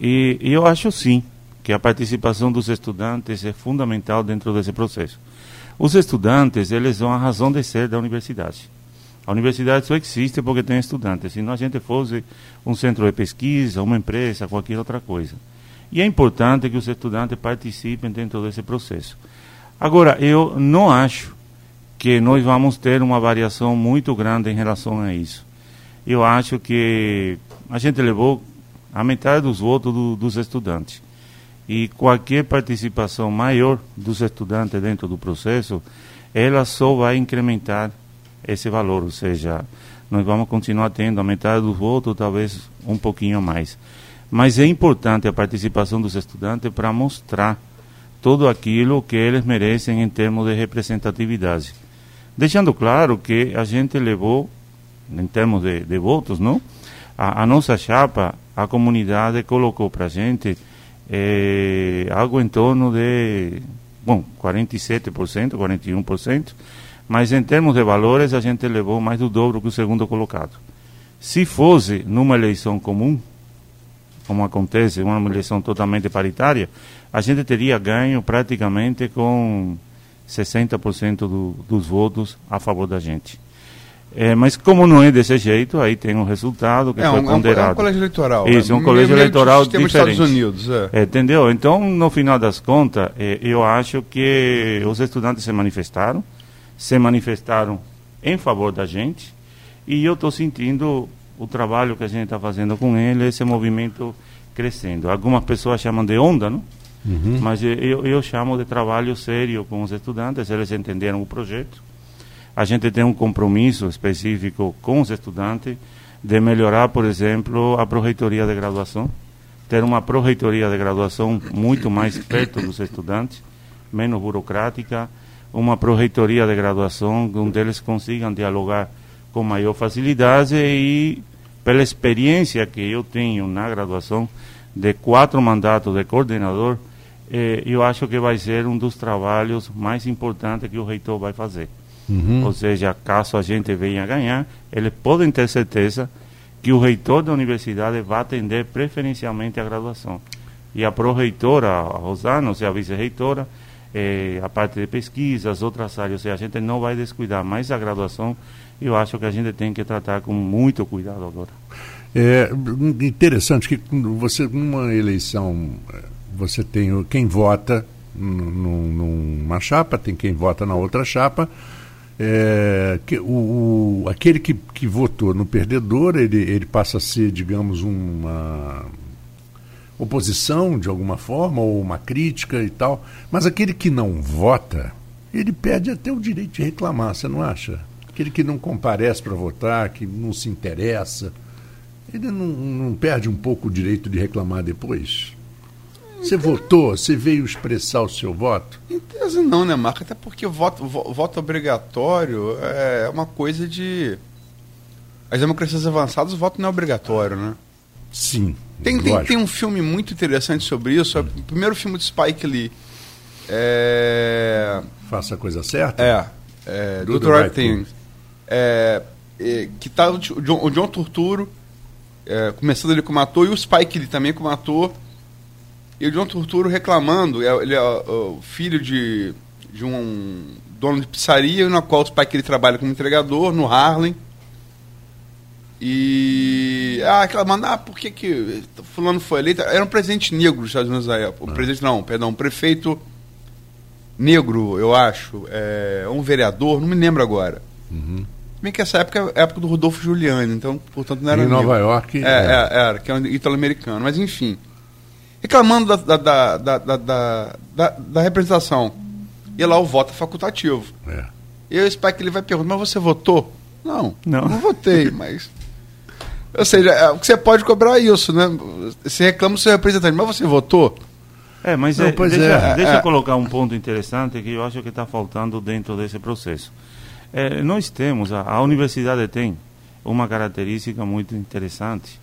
E, e eu acho sim que a participação dos estudantes é fundamental dentro desse processo. Os estudantes, eles são a razão de ser da universidade. A universidade só existe porque tem estudantes. Se não a gente fosse um centro de pesquisa, uma empresa, qualquer outra coisa. E é importante que os estudantes participem dentro desse processo. Agora, eu não acho que nós vamos ter uma variação muito grande em relação a isso. Eu acho que a gente levou a metade dos votos do, dos estudantes. E qualquer participação maior dos estudantes dentro do processo, ela só vai incrementar esse valor, ou seja, nós vamos continuar tendo a metade dos votos, talvez um pouquinho mais. Mas é importante a participação dos estudantes para mostrar tudo aquilo que eles merecem em termos de representatividade. Deixando claro que a gente levou, em termos de, de votos, não? A, a, nossa chapa, a comunidade colocou para a gente é, algo em torno de, bom, 47%, 41%, mas em termos de valores a gente levou mais do dobro que o segundo colocado. Se fosse numa eleição comum, como acontece, uma eleição totalmente paritária, a gente teria ganho praticamente com 60% do, dos votos a favor da gente. É, mas como não é desse jeito, aí tem um resultado que é, foi um, ponderado. É um colégio eleitoral. Isso, é um colégio eleitoral diferente. Estados Unidos, é. entendeu? Então, no final das contas, é, eu acho que os estudantes se manifestaram, se manifestaram em favor da gente, e eu estou sentindo o trabalho que a gente está fazendo com ele, esse movimento crescendo. Algumas pessoas chamam de onda, não? Uhum. Mas eu, eu chamo de trabalho sério com os estudantes, eles entenderam o projeto. A gente tem um compromisso específico com os estudantes de melhorar, por exemplo, a proreitoria de graduação, ter uma proreitoria de graduação muito mais perto dos estudantes, menos burocrática, uma proreitoria de graduação onde eles consigam dialogar com maior facilidade e pela experiência que eu tenho na graduação de quatro mandatos de coordenador, eh, eu acho que vai ser um dos trabalhos mais importantes que o reitor vai fazer. Uhum. Ou seja, caso a gente venha ganhar, eles podem ter certeza que o reitor da universidade vai atender preferencialmente a graduação. E a pró-reitora, a Rosana, ou seja, a vice-reitora, eh, a parte de pesquisa, as outras áreas, ou seja, a gente não vai descuidar mais a graduação. Eu acho que a gente tem que tratar com muito cuidado agora. É interessante que você, numa eleição você tem quem vota numa chapa, tem quem vota na outra chapa. É, que, o, o, aquele que, que votou no perdedor, ele, ele passa a ser, digamos, uma oposição de alguma forma, ou uma crítica e tal. Mas aquele que não vota, ele perde até o direito de reclamar, você não acha? Aquele que não comparece para votar, que não se interessa, ele não, não perde um pouco o direito de reclamar depois? Você votou? Você veio expressar o seu voto? Em tese não, né, Marco? Até porque voto, voto obrigatório é uma coisa de. As democracias avançadas, o voto não é obrigatório, né? Sim. Tem, tem, tem, um filme muito interessante sobre isso. É o primeiro filme de Spike Lee. É... Faça a coisa certa? É. é Do, Do, Right Thing. É, é, que tá o John, o John é, começando ele como ator, e o Spike Lee também como ator e o John Turturro reclamando, é, ele é o filho de, de um dono de pizzaria, na qual o que ele trabalha como entregador, no Harlem. E. Ah, reclamando, ah, por que que fulano foi eleito? Era um presidente negro dos Estados Unidos na época. O ah. presidente, não, perdão, um prefeito negro, eu acho. É, um vereador, não me lembro agora. Uhum. Bem que essa época é a época do Rodolfo Giuliani, então, portanto, não era. Em Nova York. É, é. é, era, que é um italo-americano. Mas, enfim reclamando da, da, da, da, da, da representação. E lá o voto é facultativo. É. E eu espero que ele vai perguntar, mas você votou? Não, não, não votei, mas. Ou seja, é, o que você pode cobrar é isso, né? Você reclama do seu representante, mas você votou? É, mas não, é, deixa, é, deixa é. eu colocar um ponto interessante que eu acho que está faltando dentro desse processo. É, nós temos, a, a universidade tem uma característica muito interessante,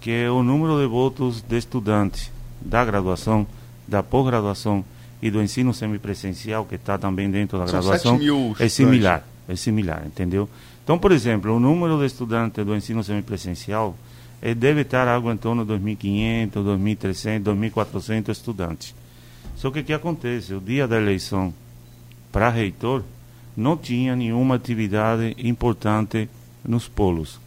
que é o número de votos de estudantes da graduação, da pós-graduação e do ensino semipresencial, que está também dentro da São graduação, é similar, é similar, entendeu? Então, por exemplo, o número de estudantes do ensino semipresencial eh, deve estar algo em torno de 2.500, 2.300, 2.400 estudantes. Só que o que acontece? O dia da eleição para reitor não tinha nenhuma atividade importante nos polos.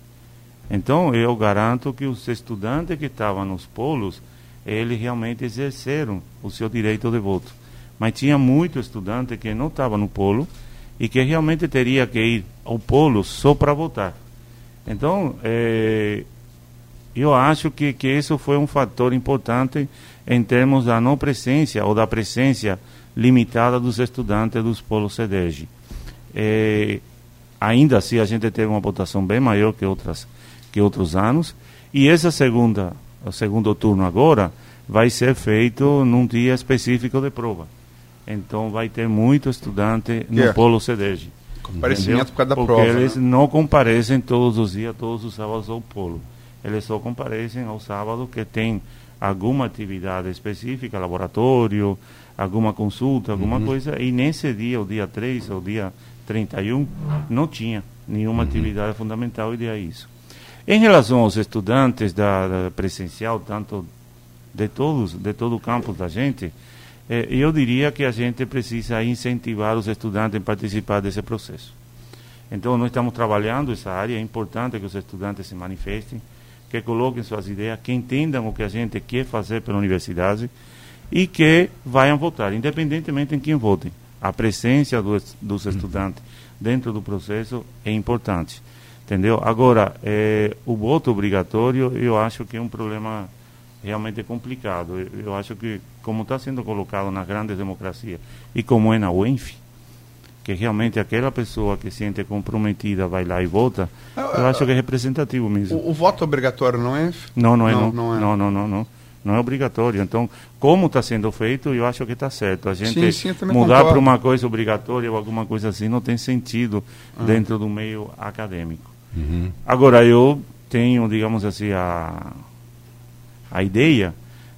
Então, eu garanto que os estudantes que estavam nos polos eles realmente exerceram o seu direito de voto. Mas tinha muito estudante que não estava no polo e que realmente teria que ir ao polo só para votar. Então, é, eu acho que, que isso foi um fator importante em termos da não presença ou da presença limitada dos estudantes dos polos CEDEG. É, ainda assim a gente teve uma votação bem maior que outras que outros anos e essa segunda o segundo turno agora vai ser feito num dia específico de prova então vai ter muito estudante no yeah. polo CEDEG comparecimento por causa da Porque prova eles né? não comparecem todos os dias todos os sábados ao polo eles só comparecem ao sábado que tem alguma atividade específica laboratório alguma consulta alguma uhum. coisa e nesse dia o dia 3 ou dia 31, não tinha nenhuma uhum. atividade fundamental e daí isso. Em relação aos estudantes da, da, presencial, tanto de todos, de todo o campus da gente, eh, eu diria que a gente precisa incentivar os estudantes a participar desse processo. Então, nós estamos trabalhando essa área, é importante que os estudantes se manifestem, que coloquem suas ideias, que entendam o que a gente quer fazer pela universidade e que vayam votar, independentemente em quem votem a presença dos, dos estudantes dentro do processo é importante. Entendeu? Agora, é, o voto obrigatório, eu acho que é um problema realmente complicado. Eu, eu acho que, como está sendo colocado nas grandes democracias e como é na UENF, que realmente aquela pessoa que se sente comprometida vai lá e vota, eu acho que é representativo mesmo. O, o voto obrigatório não é? Não, não é. Não, não, não, é. não, não, não, não não é obrigatório. Então, como está sendo feito, eu acho que está certo. A gente sim, sim, mudar para uma coisa obrigatória ou alguma coisa assim não tem sentido ah. dentro do meio acadêmico. Uhum. Agora, eu tenho, digamos assim, a, a ideia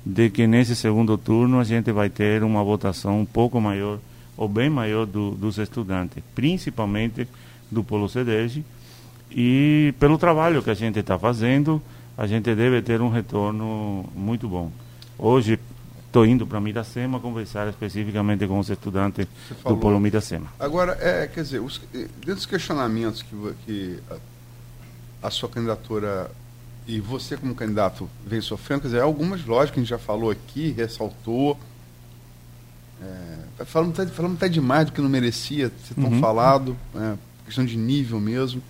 de que nesse segundo turno a gente vai ter uma votação um pouco maior ou bem maior do, dos estudantes, principalmente do Polo CEDEG, e pelo trabalho que a gente está fazendo, a gente deve ter um retorno muito bom. Hoje estou indo para Miracema conversar especificamente com os estudantes do Polo Miracema. Agora, é, quer dizer, os, dentro dos questionamentos que, que a, a, sua candidatura e você como candidato vem sofrendo, quer dizer, algumas lógicas que a gente já falou aqui, ressaltou, é, falamos, até, falamos até demais do que não merecia ser tão uhum. falado, é, questão de nível mesmo.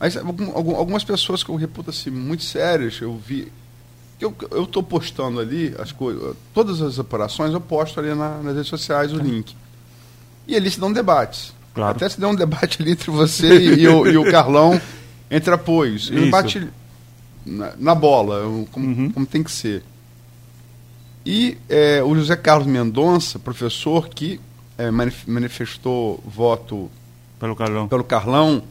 Mas algumas pessoas que eu reputo assim, muito sérias, eu vi. Eu estou postando ali as coisas, todas as operações eu posto ali na, nas redes sociais o link. E ali se dão debates. Claro. Até se deu um debate ali entre você e, e, o, e o (laughs) Carlão entre apoios. Um debate na, na bola, como, uhum. como, tem que ser. E é, o José Carlos Mendonça, professor que é, manifestou voto pelo Carlão, pelo Carlão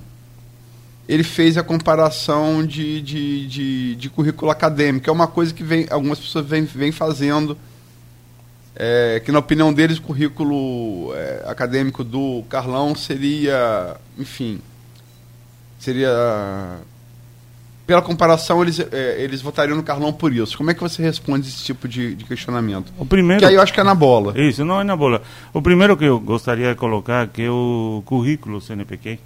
ele fez a comparação de, de, de, de currículo acadêmico, é uma coisa que vem, algumas pessoas vêm vem fazendo, é, que na opinião deles o currículo é, acadêmico do Carlão seria, enfim, seria pela comparação, eles, é, eles votariam no Carlão por isso. Como é que você responde esse tipo de, de, questionamento? O primeiro, que aí eu acho que é na bola. Isso, não é na bola. O primeiro que eu gostaria de colocar que é o currículo CNPq,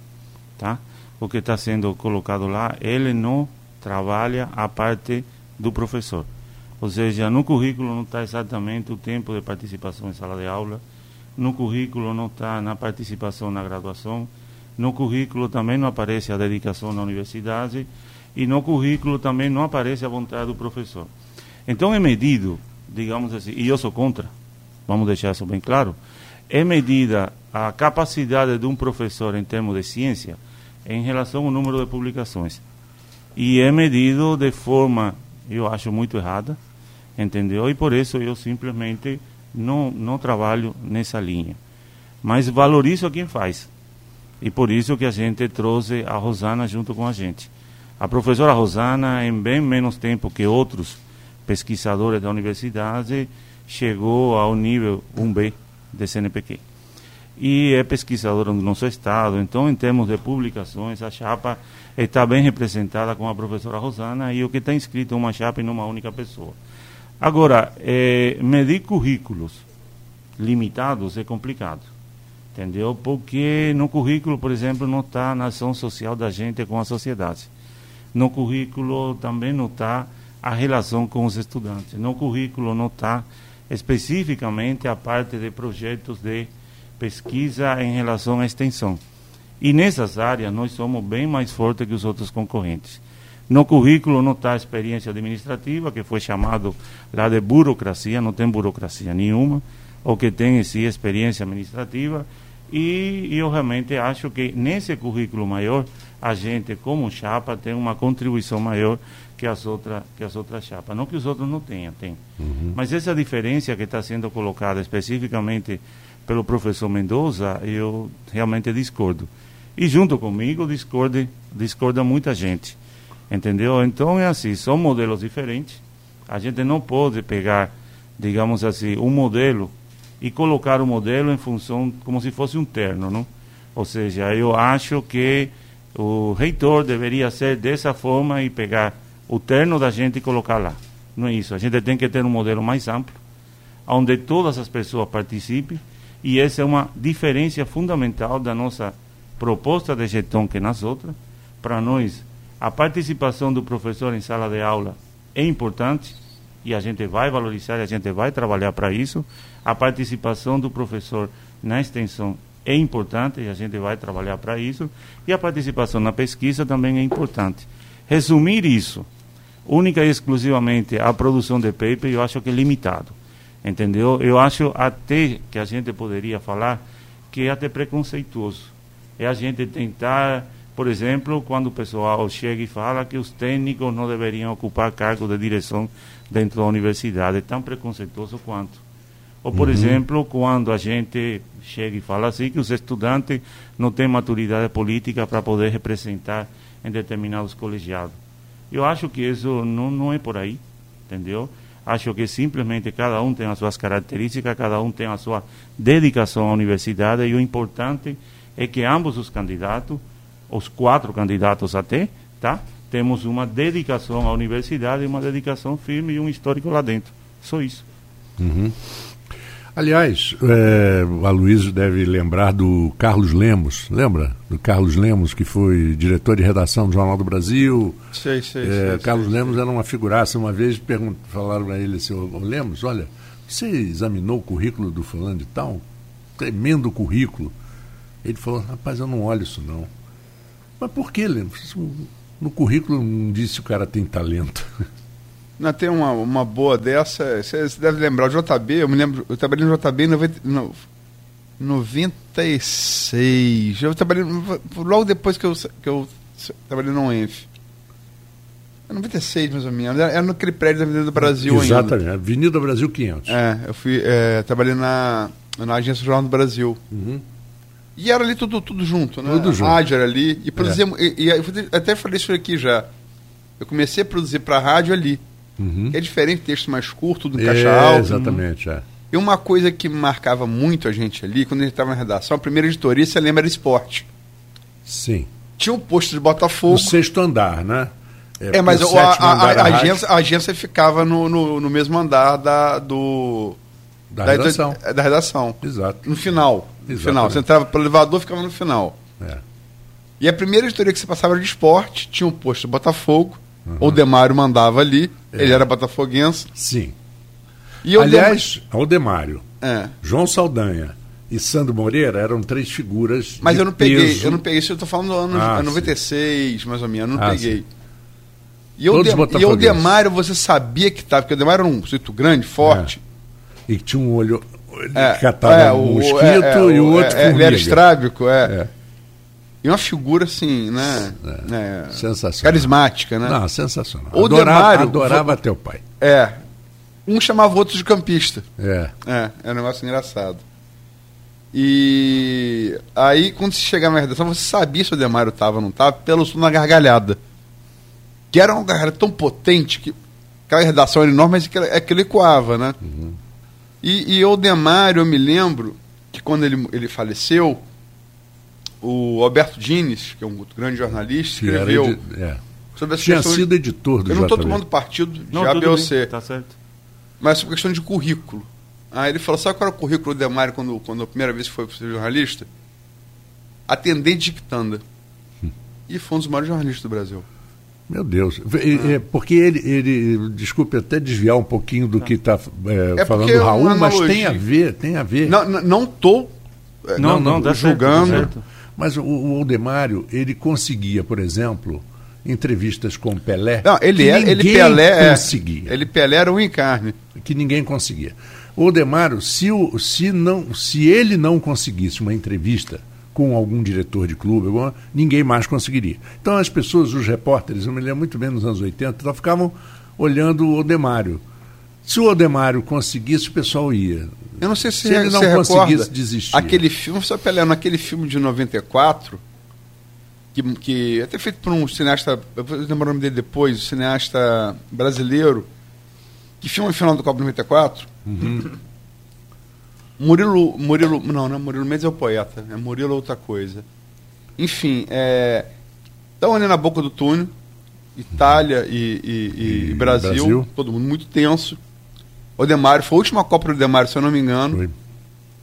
tá? o que está sendo colocado lá, ele não trabalha a parte do professor. Ou seja, no currículo não está exatamente o tempo de participação em sala de aula, no currículo não está na participação na graduação, no currículo também não aparece a dedicação na universidade e no currículo também não aparece a vontade do professor. Então é medido, digamos assim, e eu sou contra, vamos deixar isso bem claro, é medida a capacidade de um professor em termos de ciência em relação ao número de publicações. E é medido de forma, eu acho, muito errada, entendeu? E por isso eu simplesmente não, não trabalho nessa linha. Mas valorizo quem faz. E por isso que a gente trouxe a Rosana junto com a gente. A professora Rosana, em bem menos tempo que outros pesquisadores da universidade, chegou ao nível 1B de CNPq e é pesquisadora do nosso estado. Então, em termos de publicações, a chapa está bem representada com a professora Rosana e o que está inscrito é uma chapa em uma única pessoa. Agora, é, medir currículos limitados é complicado, entendeu? Porque no currículo, por exemplo, não está na ação social da gente com a sociedade. No currículo também não está a relação com os estudantes. No currículo não está especificamente a parte de projetos de pesquisa em relação à extensão. E nessas áreas nós somos bem mais fortes que os outros concorrentes. No currículo não está a experiência administrativa, que foi chamado lá de burocracia, não tem burocracia nenhuma. O que tem sim experiência administrativa e eu realmente acho que nesse currículo maior, a gente, como chapa, tem uma contribuição maior que as outras que as outras chapas. Não que os outros não tenham, tem. Uhum. Mas essa diferença que está sendo colocada especificamente pelo professor Mendoza, eu realmente discordo. E junto comigo discorda, discorda muita gente. Entendeu? Então é assim, são modelos diferentes. A gente não pode pegar, digamos assim, um modelo e colocar o modelo em função como se fosse um terno, não? Ou seja, eu acho que o reitor deveria ser dessa forma e pegar o terno da gente e colocar lá. Não é isso. A gente tem que ter um modelo mais amplo, onde todas as pessoas participem, e essa é uma diferença fundamental da nossa proposta de gestão que nas outras. Para nós, a participação do professor em sala de aula é importante e a gente vai valorizar, a gente vai trabalhar para isso. A participação do professor na extensão é importante e a gente vai trabalhar para isso. E a participação na pesquisa também é importante. Resumir isso única e exclusivamente a produção de paper, eu acho que é limitado. Entendeu? Eu acho até que a gente poderia falar que é até preconceituoso. É a gente tentar, por exemplo, quando o pessoal chega e fala que os técnicos não deveriam ocupar cargo de direção dentro da universidade, é tão preconceituoso quanto. Ou, por uhum. exemplo, quando a gente chega e fala assim que os estudantes não têm maturidade política para poder representar em determinados colegiados. Eu acho que isso não, não é por aí, entendeu? Acho que simplesmente cada um tem as suas características, cada um tem a sua dedicação à universidade e o importante é que ambos os candidatos, os quatro candidatos até, tá? Temos uma dedicação à universidade, uma dedicação firme e um histórico lá dentro. Só isso. Uhum. Aliás, é, a Luísa deve lembrar do Carlos Lemos, lembra? Do Carlos Lemos, que foi diretor de redação do Jornal do Brasil. Sei, sei, é, sei Carlos sei, Lemos sei. era uma figuraça. Uma vez falaram a ele assim, ô, Lemos, olha, você examinou o currículo do fulano de tal? Tremendo currículo. Ele falou, rapaz, eu não olho isso não. Mas por que, Lemos? No currículo não diz se o cara tem talento. (laughs) Não, tem uma, uma boa dessa, você deve lembrar, o JB, eu me lembro, eu trabalhei no JB em 90, no, 96. Eu trabalhei logo depois que eu, que eu trabalhei no UENF. 96, mais ou menos. Era naquele prédio da Avenida do Brasil Exatamente, ainda. Avenida Brasil 500. É, eu fui, é, trabalhei na, na Agência Jornal do Brasil. Uhum. E era ali tudo, tudo junto, né? Tudo junto. A rádio era ali. E produzíamos. É. E, e, eu até falei isso aqui já. Eu comecei a produzir para a rádio ali. Uhum. É diferente, texto mais curto, do caixa é, alto. Exatamente, é. E uma coisa que marcava muito a gente ali, quando a gente estava na redação, a primeira editoria, você lembra, era esporte. Sim. Tinha um posto de Botafogo. No sexto andar, né? É, é mas a, a, a, a agência, a agência ficava no, no, no, mesmo andar da, do, da, da redação. Da, da, redação. Exato. No final. No final. Você entrava pelo elevador ficava no final. É. E a primeira editoria que você passava era de esporte, tinha um posto de Botafogo. Uhum. O Demário mandava ali, é. ele era botafoguense. Sim. E Aliás, Dem... Aldemário, é. João Saldanha e Sandro Moreira eram três figuras. Mas eu não peso. peguei, eu não peguei isso, eu estou falando do ano ah, 96, mais ou menos, eu não ah, peguei. Sim. E o, de, e o Demário, você sabia que estava, porque o Demário era um sujeito grande, forte. É. E tinha um olho. Ele é, catava é, um mosquito é, é, e o outro é, Ele era estrábico, é. E uma figura assim, né? né sensacional. Carismática, né? Não, sensacional. O adorava, Demário, adorava teu pai. É, um chamava o outro de campista. É. É, é um negócio engraçado. E aí, quando você chegava na redação, você sabia se o Demário estava ou não estava pelo som na gargalhada. Que era uma gargalhada tão potente que aquela redação era enorme, mas é que ele ecoava, né? Uhum. E, e o Demário, eu me lembro que quando ele, ele faleceu, o Alberto Dines, que é um grande jornalista, escreveu é. sobre essa Tinha sido editor do Eu não estou tomando partido de não, A, B ou C. Tá certo mas sobre questão de currículo. Aí ele falou: sabe qual era o currículo do Demário quando, quando a primeira vez que foi ser jornalista? Atendente dictanda. Hum. E foi um dos maiores jornalistas do Brasil. Meu Deus. É, é, porque ele, ele, desculpe até desviar um pouquinho do que está é, é falando o Raul, é mas tem a ver, tem a ver. Não estou não, não, não, não, julgando. Certo, mas o, o Aldemário, ele conseguia, por exemplo, entrevistas com Pelé. Não, ele que é, ele Pelé conseguia. É, ele Pelé era um encarne. Que ninguém conseguia. O Odemaro, se, o, se, não, se ele não conseguisse uma entrevista com algum diretor de clube, ninguém mais conseguiria. Então as pessoas, os repórteres, eu me lembro muito bem nos anos 80, só ficavam olhando o Odemário. Se o Odemário conseguisse, o pessoal ia. Eu não sei se, Se ele não conseguisse, desistia. Aquele filme, só Pelé, naquele filme de 94, que, que é até feito por um cineasta, eu vou lembrar o nome dele depois, um cineasta brasileiro, que filma o final do Copa 94. Murilo, Murilo, não, não é Murilo Mendes é o poeta, é Murilo outra coisa. Enfim, é, estão ali na boca do túnel, Itália e, e- e E Brasil, Brasil. todo mundo muito tenso. O Demário, foi a última Copa do Demário, se eu não me engano. Foi.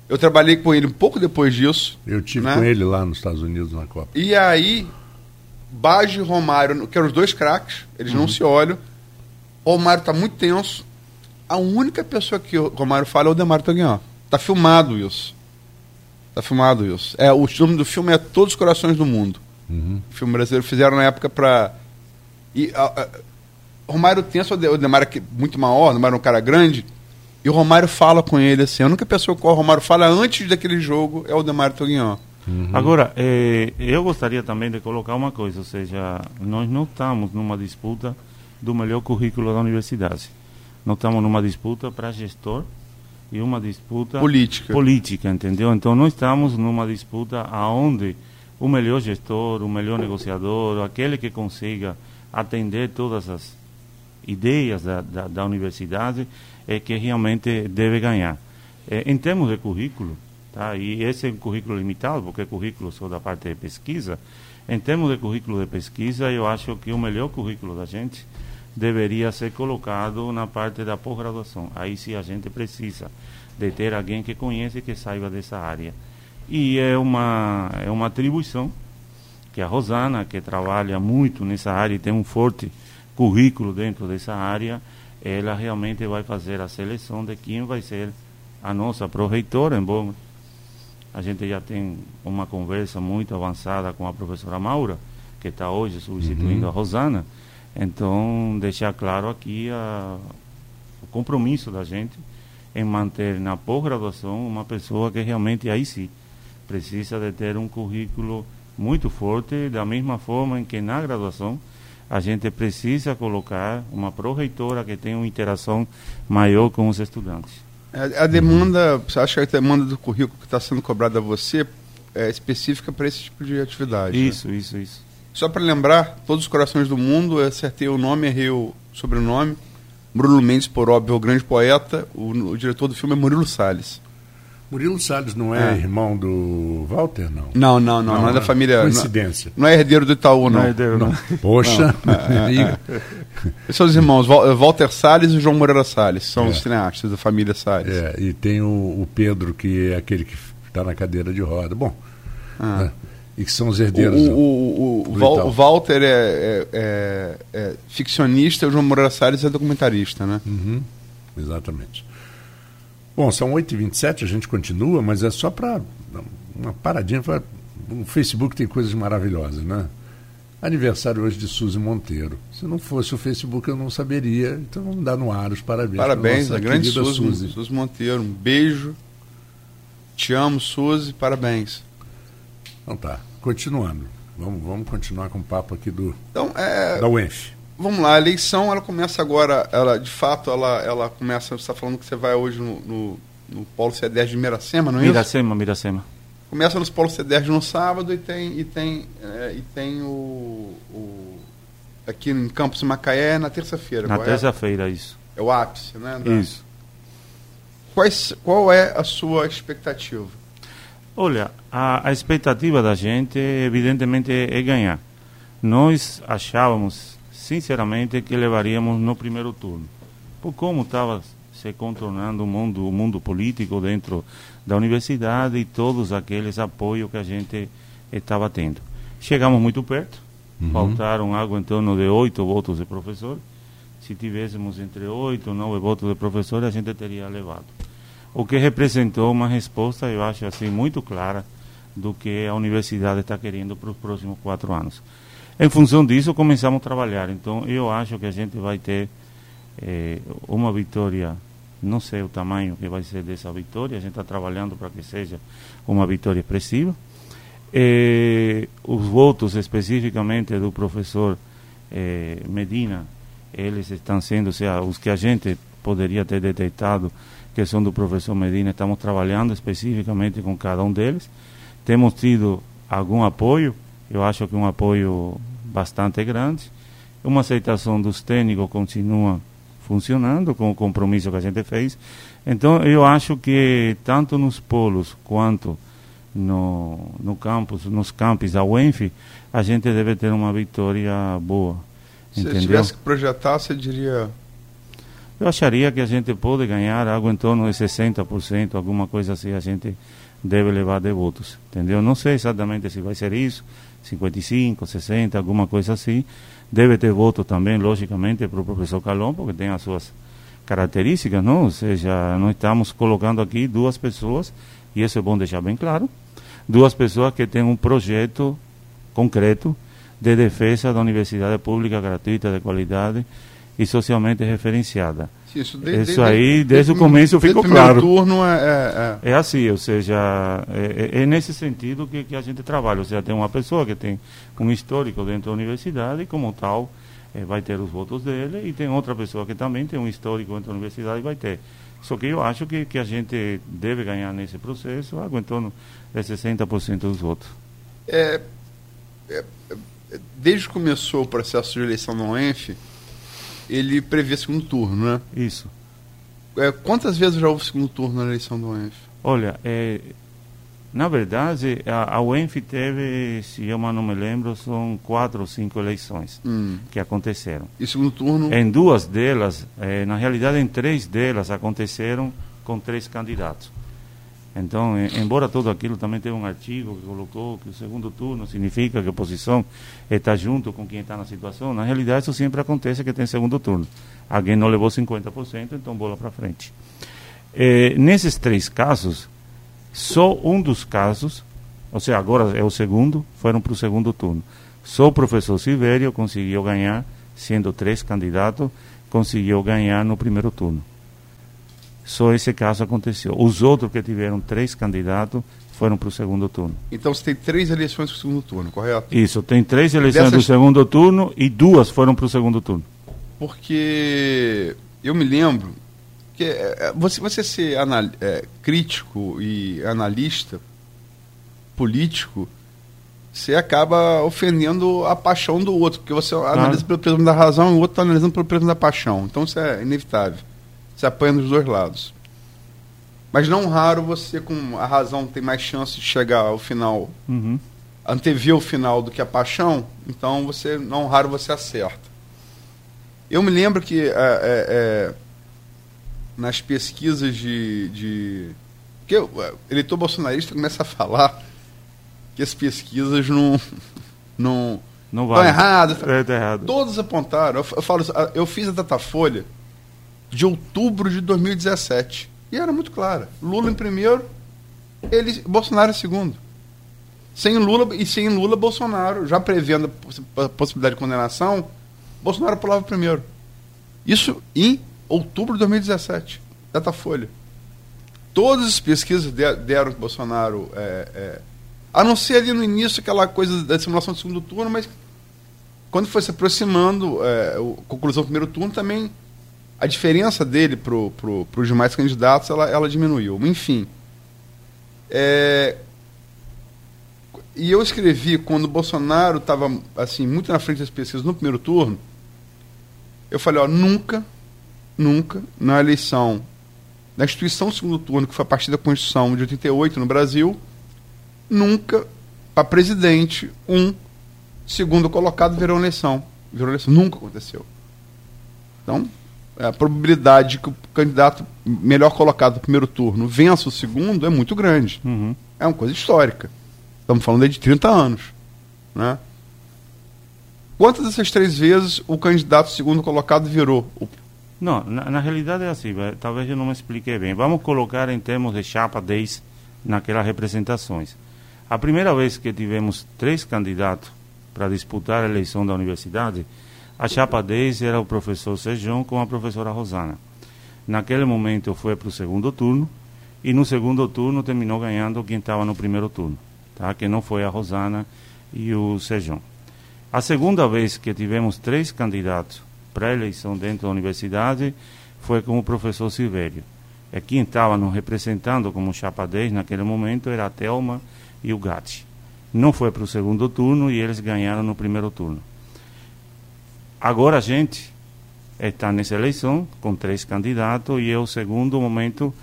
Eu trabalhei com ele um pouco depois disso. Eu tive Né? com ele lá nos Estados Unidos na Copa. E aí, Baggio e Romário, que eram os dois craques, eles não se olham. Romário está muito tenso. A única pessoa que o Romário fala é o Demário Taguian. Tá filmado isso. Tá filmado isso. É, o nome do filme é Todos os Corações do Mundo. Uhum. O filme brasileiro fizeram na época pra. E, a, a, Romário o De- o Demário é muito maior, o Demário é um cara grande. E o Romário fala com ele assim. A única pessoa que o Romário fala antes daquele jogo é o Demário Taguian. Agora, eh, eu gostaria também de colocar uma coisa, ou seja, nós não estamos numa disputa do melhor currículo da universidade. Nós estamos numa disputa para gestor e uma disputa Política. política, entendeu? Então nós estamos numa disputa aonde o melhor gestor, o melhor negociador, aquele que consiga atender todas as ideias da, da, da universidade é que realmente deve ganhar. Eh, em termos de currículo, tá? e esse é um currículo limitado, porque é currículo só da parte de pesquisa, em termos de currículo de pesquisa, eu acho que o melhor currículo da gente deveria ser colocado na parte da pós-graduação. Aí sim a gente precisa de ter alguém que conhece e que saiba dessa área. E é uma, é uma atribuição que a Rosana, que trabalha muito nessa área e tem um forte currículo dentro dessa área, ela realmente vai fazer a seleção de quem vai ser a nossa pró-reitora, embora a gente já tem uma conversa muito avançada com a professora Maura, que está hoje substituindo a Rosana. Então, deixar claro aqui a, o compromisso da gente em manter na pós-graduação uma pessoa que realmente aí sim precisa de ter um currículo muito forte, da mesma forma em que na graduação a gente precisa colocar uma pró-reitora que tenha uma interação maior com os estudantes. A, a demanda, você acha que a demanda do currículo que está sendo cobrada a você é específica para esse tipo de atividade? né? Isso, isso, isso. Só para lembrar, todos os corações do mundo, eu acertei o nome, errei o sobrenome. Bruno Mendes, por óbvio, é o grande poeta. O, o diretor do filme é Murilo Salles. Murilo Salles não é, É. irmão do Walter, não? Não, não, não, não, é da família. Coincidência. Não, não é herdeiro do Itaú, não. Não. Poxa, amigo. Esses são os irmãos, Val- Walter Salles e João Moreira Salles. São É. os cineastas da família Salles. É, e tem o, o Pedro, que é aquele que está na cadeira de roda. Bom, Ah. né, e que são os O, herdeiros. o, o, o, do Val- Itaú. o Walter é, é- é- é ficcionista, o João Moreira Salles é documentarista, né? Uhum, exatamente. Bom, são 8h27, a gente continua, mas é só para uma paradinha. Pra, o Facebook tem coisas maravilhosas, né? Aniversário hoje de Suzy Monteiro. Se não fosse o Facebook, eu não saberia. Então vamos dar no ar os parabéns. Parabéns, a grande Suzy, Suzy. Suzy Monteiro. Um beijo. Te amo, Suzy. Parabéns. Então tá, continuando. Vamos, vamos continuar com o papo aqui do, Então, é, da UENF. Vamos lá. A eleição, ela começa agora. Ela, de fato, ela, ela começa. Você está falando que você vai hoje no, no, no Polo C10 de Miracema, não é isso? Miracema, Miracema. Começa nos Polo C10 no sábado e tem, e tem, é, e tem o, o- Aqui em Campos Macaé na terça-feira. Na correto? terça-feira, isso. É o ápice, né? da- Isso. Quais, qual é a sua expectativa? Olha, a, a expectativa da gente, evidentemente, é ganhar. Nós achávamos, sinceramente, que levaríamos no primeiro turno. Por como estava se contornando o mundo, o mundo político dentro da universidade e todos aqueles apoios que a gente estava tendo. Chegamos muito perto, faltaram algo em torno de oito votos de professor. Se tivéssemos entre oito ou nove votos de professor, a gente teria levado o que representou uma resposta, eu acho assim, muito clara do que a universidade está querendo para os próximos quatro anos. Em função disso, começamos a trabalhar. Então, eu acho que a gente vai ter eh, uma vitória, não sei o tamanho que vai ser dessa vitória, a gente está trabalhando para que seja uma vitória expressiva. Eh, os votos especificamente do professor eh, Medina, eles estão sendo, ou seja, os que a gente poderia ter detectado que são do professor Medina, estamos trabalhando especificamente com cada um deles. Temos tido algum apoio, eu acho que um apoio bastante grande. Uma aceitação dos técnicos continua funcionando com o compromisso que a gente fez. Então, eu acho que tanto nos polos quanto no, no campus, nos campos da UENF, a gente deve ter uma vitória boa. Se entendeu? tivesse que projetar, você diria. Eu acharia que a gente pode ganhar algo em torno de 60%, alguma coisa assim, a gente deve levar de votos, entendeu? Não sei exatamente se vai ser isso, 55, 60, alguma coisa assim. Deve ter voto também, logicamente, para o professor Calon, porque tem as suas características, não? Ou seja, nós estamos colocando aqui duas pessoas, e isso é bom deixar bem claro, duas pessoas que têm um projeto concreto de defesa da universidade pública gratuita de qualidade e socialmente referenciada. Isso, Isso aí, desde o começo, ficou claro. turno é, é- é. É assim, ou seja, é, é- é nesse sentido que, que a gente trabalha. Ou seja, tem uma pessoa que tem um histórico dentro da universidade e, como tal, eh, vai ter os votos dele, e tem outra pessoa que também tem um histórico dentro da universidade e vai ter. Só que eu acho que, que a gente deve ganhar nesse processo algo em torno de 60% dos votos. É, é, é, desde que começou o processo de eleição no UENF, ele prevê segundo turno, né? Isso. É, quantas vezes já houve segundo turno na eleição do UENF? Olha, eh, na verdade, a, a UENF teve, se eu não me lembro, são quatro ou cinco eleições Hum. que aconteceram. E segundo turno, Em duas delas, eh, na realidade, em três delas aconteceram com três candidatos. Então, embora tudo aquilo também teve um artigo que colocou que o segundo turno significa que a oposição está junto com quem está na situação, na realidade isso sempre acontece que tem segundo turno. Alguém não levou 50%, então bola para frente. Eh, nesses três casos, só um dos casos, ou seja, agora é o segundo, foram para o segundo turno. Só o professor Silvério conseguiu ganhar, sendo três candidatos, conseguiu ganhar no primeiro turno. Só esse caso aconteceu. Os outros que tiveram três candidatos foram para o segundo turno. então você tem três eleições para o segundo turno, correto? Isso, tem três eleições Dessas- do segundo turno e duas foram para o segundo turno. Porque eu me lembro que é, é, você, você ser anal- é, crítico e analista político, você acaba ofendendo a paixão do outro, porque você analisa pelo prisma da razão e o outro está analisando pelo prisma da paixão. Então isso é inevitável. Você apanha dos dois lados. Mas não raro você, com a razão, tem mais chance de chegar ao final Uhum. antever o final do que a paixão, então você não raro você acerta. Eu me lembro que é, é, nas pesquisas de, de que o eleitor bolsonarista começa a falar que as pesquisas não não Não estão vale. erradas. É, tá errado. Todos apontaram. Eu, eu falo, eu fiz a Datafolha de outubro de 2017 e era muito clara. Lula em primeiro, ele Bolsonaro em segundo. Sem Lula e sem Lula Bolsonaro, já prevendo a possi- a possibilidade de condenação, Bolsonaro pulava primeiro. Isso em outubro de 2017, Datafolha. Todas as pesquisas de- deram Bolsonaro é, é, a não ser ali no início aquela coisa da simulação do segundo turno, mas quando foi se aproximando é, a conclusão do primeiro turno, também a diferença dele para pro, os demais candidatos ela, ela diminuiu. Enfim. É, e eu escrevi quando o Bolsonaro estava assim, muito na frente das pesquisas no primeiro turno. Eu falei, ó, nunca, nunca, na eleição da instituição do segundo turno, que foi a partir da Constituição de 88 no Brasil, nunca, para presidente, um segundo colocado virou eleição. Virou eleição. Nunca aconteceu. Então, a probabilidade de que o candidato melhor colocado no primeiro turno vença o segundo é muito grande. Uhum. É uma coisa histórica. Estamos falando aí de 30 anos. Né? Quantas dessas três vezes o candidato segundo colocado virou? O- Não, na, na realidade é assim, vai- talvez eu não me expliquei bem. Vamos colocar em termos de chapa 10 naquelas representações. A primeira vez que tivemos três candidatos para disputar a eleição da universidade, a chapa 10 era o professor Sejão com a professora Rosana. Naquele momento foi para o segundo turno e no segundo turno terminou ganhando quem estava no primeiro turno, tá? que não foi a Rosana e o Sejão. A segunda vez que tivemos três candidatos para eleição dentro da universidade foi com o professor Silvério. É quem estava nos representando como chapa 10 naquele momento era a Thelma e o Gatti. Não foi para o segundo turno e eles ganharam no primeiro turno. Agora a gente está nessa eleição com três candidatos e é o segundo momento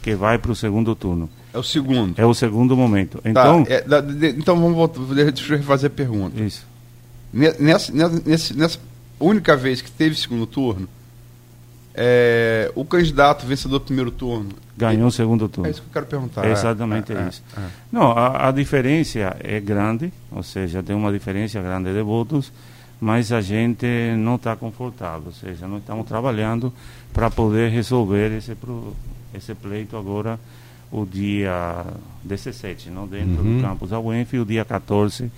que vai para o segundo turno. É o segundo. É o segundo momento. Tá, então, tá, é, da, de, então vamos voltar. Deixa eu refazer a pergunta. Isso. Nessa, nessa, nessa única vez que teve segundo turno, é, o candidato vencedor do primeiro turno ganhou o segundo turno. É isso que eu quero perguntar. É exatamente é, é isso. É, Não, a, a, diferença é grande, ou seja, tem uma diferença grande de votos, mas a gente não está confortável, ou seja, nós estamos trabalhando para poder resolver esse, esse pleito agora o dia 17, não dentro uhum. do campus da UENF, e o dia 14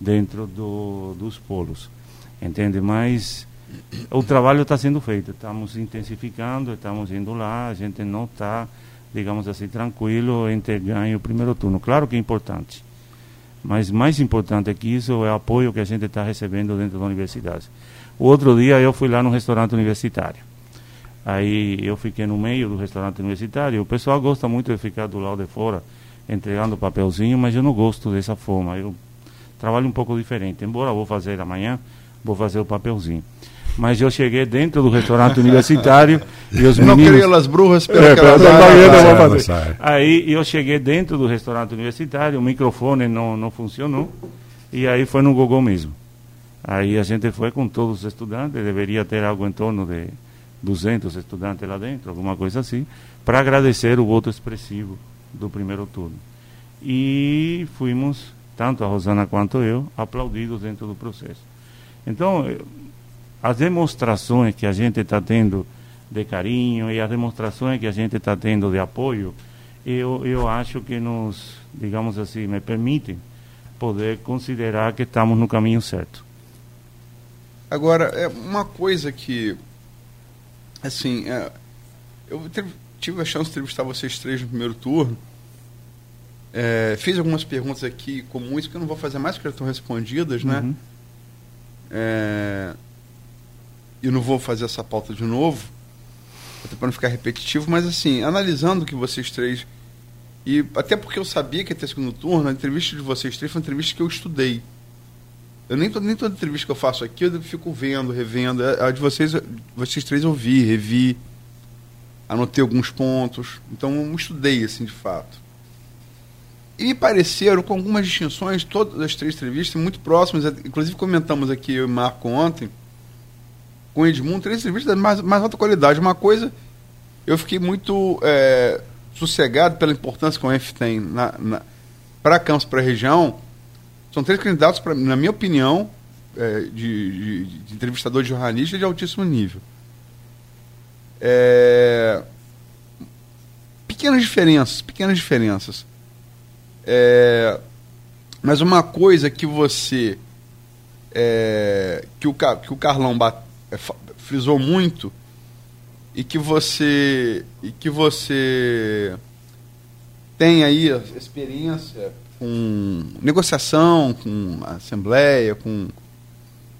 dentro do, dos polos. Entende? Mas o trabalho está sendo feito, estamos intensificando, estamos indo lá, a gente não está, digamos assim, tranquilo ter ganho o primeiro turno. Claro que é importante, mas mais importante que isso é o apoio que a gente está recebendo dentro da universidade. O outro dia eu fui lá no restaurante universitário. Aí eu fiquei no meio do restaurante universitário. O pessoal gosta muito de ficar do lado de fora entregando papelzinho, mas eu não gosto dessa forma. Eu trabalho um pouco diferente. Embora eu vou fazer amanhã, vou fazer o papelzinho mas eu cheguei dentro do restaurante universitário e os não meninos... Não queria as bruxas pelo é, que elas Aí eu cheguei dentro do restaurante universitário, o microfone não, não funcionou, e aí foi no Google mesmo. Aí a gente foi com todos os estudantes, deveria ter algo em torno de 200 estudantes lá dentro, alguma coisa assim, para agradecer o voto expressivo do primeiro turno. E fomos, tanto a Rosana quanto eu, aplaudidos dentro do processo. Então, as demonstrações que a gente está tendo de carinho e as demonstrações que a gente está tendo de apoio, eu, eu acho que nos, digamos assim, me permitem poder considerar que estamos no caminho certo. Agora, é uma coisa que, assim, é, eu tive a chance de entrevistar vocês três no primeiro turno, é, fiz algumas perguntas aqui comuns que eu não vou fazer mais porque já estão respondidas, né? Uhum. É, eu não vou fazer essa pauta de novo, até para não ficar repetitivo, mas assim, analisando que vocês três. E até porque eu sabia que ia ter segundo turno, a entrevista de vocês três foi uma entrevista que eu estudei. Eu nem, nem toda entrevista que eu faço aqui eu fico vendo, revendo. A de vocês, vocês três eu vi, revi, anotei alguns pontos. Então eu estudei, assim, de fato. E me pareceram, com algumas distinções, todas as três entrevistas muito próximas. Inclusive comentamos aqui eu e Marco ontem com Edmundo, três entrevistas de mais, mais alta qualidade. Uma coisa, eu fiquei muito é, sossegado pela importância que o ENF tem para Campos, para a região. São três candidatos, pra, na minha opinião, é, de, de, de, entrevistador de jornalista de altíssimo nível. É, pequenas diferenças, pequenas diferenças. É, mas uma coisa que você. É, que, o, que o Carlão bate, frisou muito e que você e que você tem aí experiência com negociação, com assembleia, com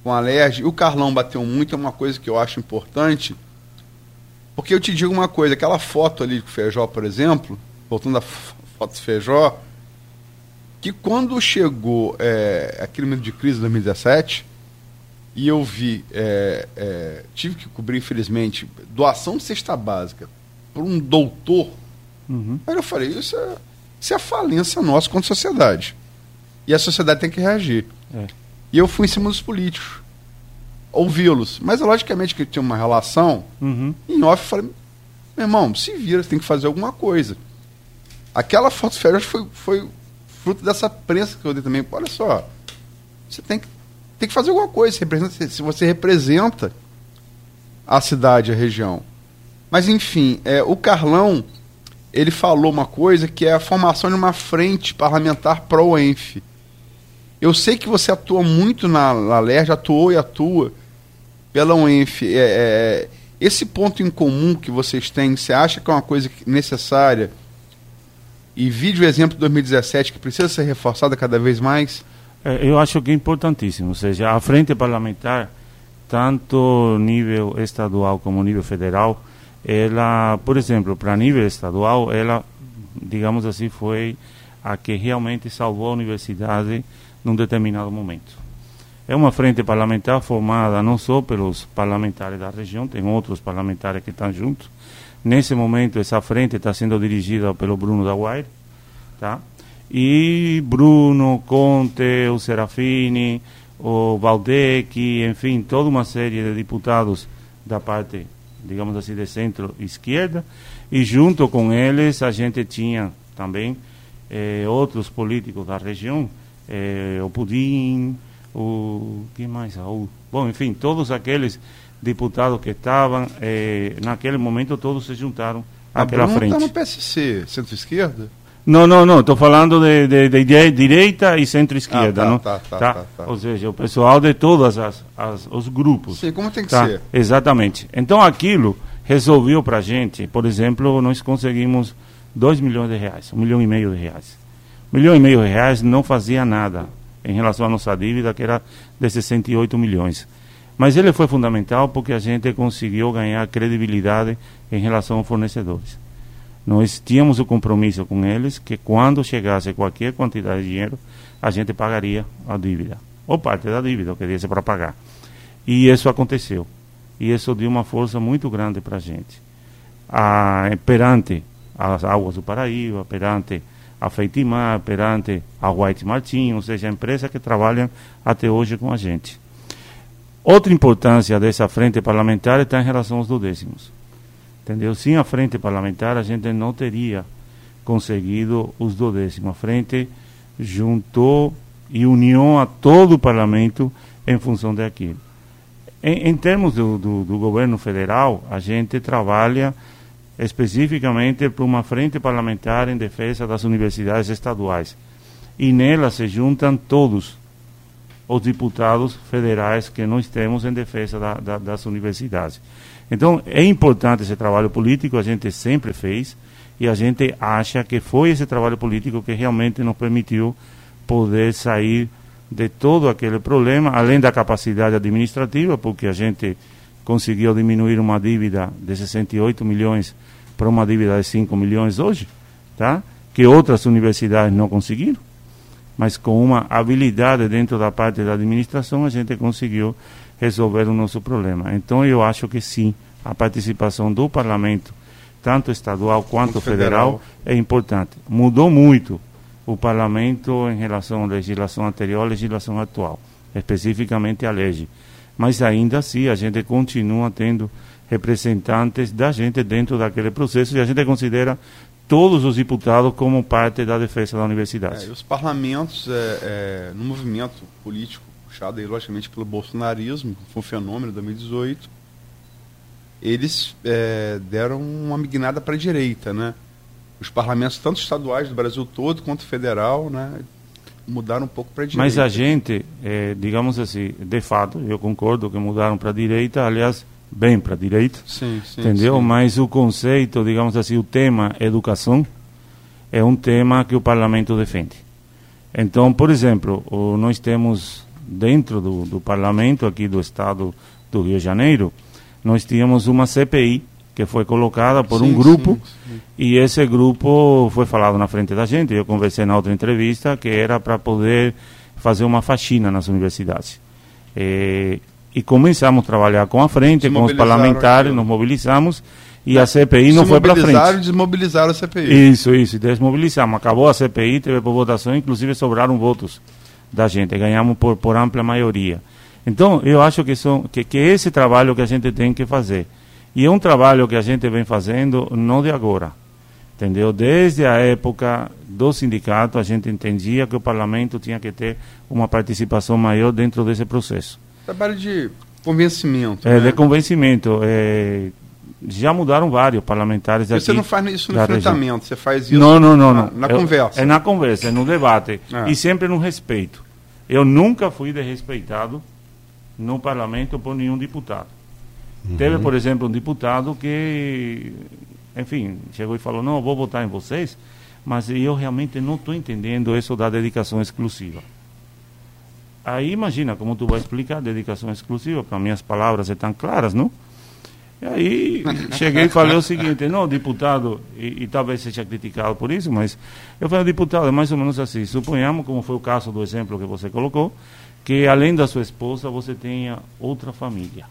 com a. O Carlão bateu muito, é uma coisa que eu acho importante. Porque eu te digo uma coisa, aquela foto ali com o Feijó, por exemplo, voltando à foto do Feijó, que quando chegou é, aquele momento de crise de 2017, e eu vi, é, é, tive que cobrir, infelizmente, doação de cesta básica por um doutor. Uhum. Aí eu falei, isso é, isso é a falência nossa contra a sociedade. E a sociedade tem que reagir. É. E eu fui em cima dos políticos, ouvi-los. Mas, logicamente, que tinha uma relação, uhum. em off, eu falei, meu irmão, se vira, você tem que fazer alguma coisa. Aquela foto férias foi, foi fruto dessa prensa que eu dei também. Olha só, você tem que tem que fazer alguma coisa. Se você representa a cidade, a região. Mas, enfim, é, o Carlão ele falou uma coisa que é a formação de uma frente parlamentar pró-ENF. Eu sei que você atua muito na, na LERJ, atuou e atua pela UENF. É, é, esse ponto em comum que vocês têm, você acha que é uma coisa necessária? E vídeo exemplo de 2017 que precisa ser reforçada cada vez mais? É, eu acho que é importantíssimo. Ou seja, a frente parlamentar, tanto nível estadual como nível federal, ela, por exemplo, para nível estadual, ela, digamos assim, foi a que realmente salvou a universidade num determinado momento. É uma frente parlamentar formada não só pelos parlamentares da região, tem outros parlamentares que estão juntos. Nesse momento, essa frente está sendo dirigida pelo Bruno Daguaire, tá? E Bruno, Conte, o Serafini, o Valdec, enfim, toda uma série de deputados da parte, digamos assim, de centro-esquerda. E junto com eles, a gente tinha também eh, outros políticos da região, eh, o Pudim, o que mais? O, bom, enfim, todos aqueles deputados que estavam, eh, naquele momento todos se juntaram àquela Bruno frente. está no PSC, centro-esquerda? Não, não, não, estou falando de, de, de, direita e centro-esquerda, Ah, tá, não? tá, tá, tá, tá. Ou seja, o pessoal de as os grupos. Sim, como tem que Tá, ser. Exatamente. Então aquilo resolveu para a gente, por exemplo, nós conseguimos 2 milhões de reais, um milhão e meio de reais. Um milhão e meio de reais não fazia nada em relação à nossa dívida, que era de 68 milhões. Mas ele foi fundamental porque a gente conseguiu ganhar credibilidade em relação aos fornecedores. Nós tínhamos o compromisso com eles que quando chegasse qualquer quantidade de dinheiro, a gente pagaria a dívida, ou parte da dívida, que desse para pagar. E isso aconteceu. E isso deu uma força muito grande para a gente. Ah, perante as águas do Paraíba, perante a Feitimar, perante a White Martin, ou seja, empresas que trabalham até hoje com a gente. Outra importância dessa frente parlamentar está em relação aos dudécimos. Entendeu? Sem a frente parlamentar, a gente não teria conseguido os dudécimos. A frente juntou e uniu a todo o parlamento em função daquilo. Em, em termos do, do, do governo federal, a gente trabalha especificamente para uma frente parlamentar em defesa das universidades estaduais. E nela se juntam todos os deputados federais que nós temos em defesa da, da, das universidades. Então, é importante esse trabalho político, a gente sempre fez, e a gente acha que foi esse trabalho político que realmente nos permitiu poder sair de todo aquele problema, além da capacidade administrativa, porque a gente conseguiu diminuir uma dívida de 68 milhões para uma dívida de 5 milhões hoje, tá? que outras universidades não conseguiram mas com uma habilidade dentro da parte da administração a gente conseguiu resolver o nosso problema. Então eu acho que sim, a participação do parlamento, tanto estadual quanto federal, federal. é importante. Mudou muito o parlamento em relação à legislação anterior à legislação atual, especificamente a lei. Mas ainda assim a gente continua tendo representantes da gente dentro daquele processo e a gente considera todos os deputados como parte da defesa da universidade. É, os parlamentos, é, é, no movimento político puxado aí, logicamente, pelo bolsonarismo, foi um fenômeno em 2018, eles é, deram uma mignada para a direita, né? Os parlamentos, tanto estaduais do Brasil todo, quanto federal, né? Mudaram um pouco para a direita. Mas a gente, eh, digamos assim, de fato, eu concordo que mudaram para a direita, aliás, bem para a direita, Sim, sim. entendeu? sim. Mas o conceito, digamos assim, o tema educação é um tema que o parlamento defende. Então, por exemplo, nós temos dentro do, do parlamento aqui do estado do Rio de Janeiro, nós tínhamos uma CPI que foi colocada por um Sim, grupo sim, sim. e esse grupo foi falado na frente da gente. Eu conversei na outra entrevista que era para poder fazer uma faxina nas universidades. Eh, e começamos a trabalhar com a frente, com os mobilizaram parlamentares, aqui. nos mobilizamos e a CPI não foi para mobilizaram frente. e desmobilizaram a CPI. Isso, isso, desmobilizamos. Acabou a CPI, teve por votação, inclusive sobraram votos da gente, ganhamos por, por ampla maioria. Então, eu acho que, são, que, que esse trabalho que a gente tem que fazer. E é um trabalho que a gente vem fazendo não de agora. Entendeu? Desde a época do sindicato, a gente entendia que o parlamento tinha que ter uma participação maior dentro desse processo. Trabalho de convencimento. É, né? de convencimento. é, já mudaram vários parlamentares Porque aqui. você não faz isso no região. enfrentamento, você faz isso Não, não, não, na, não. na É- conversa. É na conversa, é no debate. É. E sempre no respeito. Eu nunca fui desrespeitado no parlamento por nenhum deputado. Uhum. Teve, por exemplo, um deputado que, enfim, chegou e falou: Não, vou votar em vocês, mas eu realmente não estou entendendo isso da dedicação exclusiva. Aí imagina como tu vai explicar a dedicação exclusiva, para minhas palavras estão claras, não? E aí cheguei e falei o seguinte, não, deputado, e, e, talvez seja criticado por isso, mas eu falei, deputado, é mais ou menos assim, suponhamos, como foi o caso do exemplo que você colocou, que além da sua esposa você tenha outra família.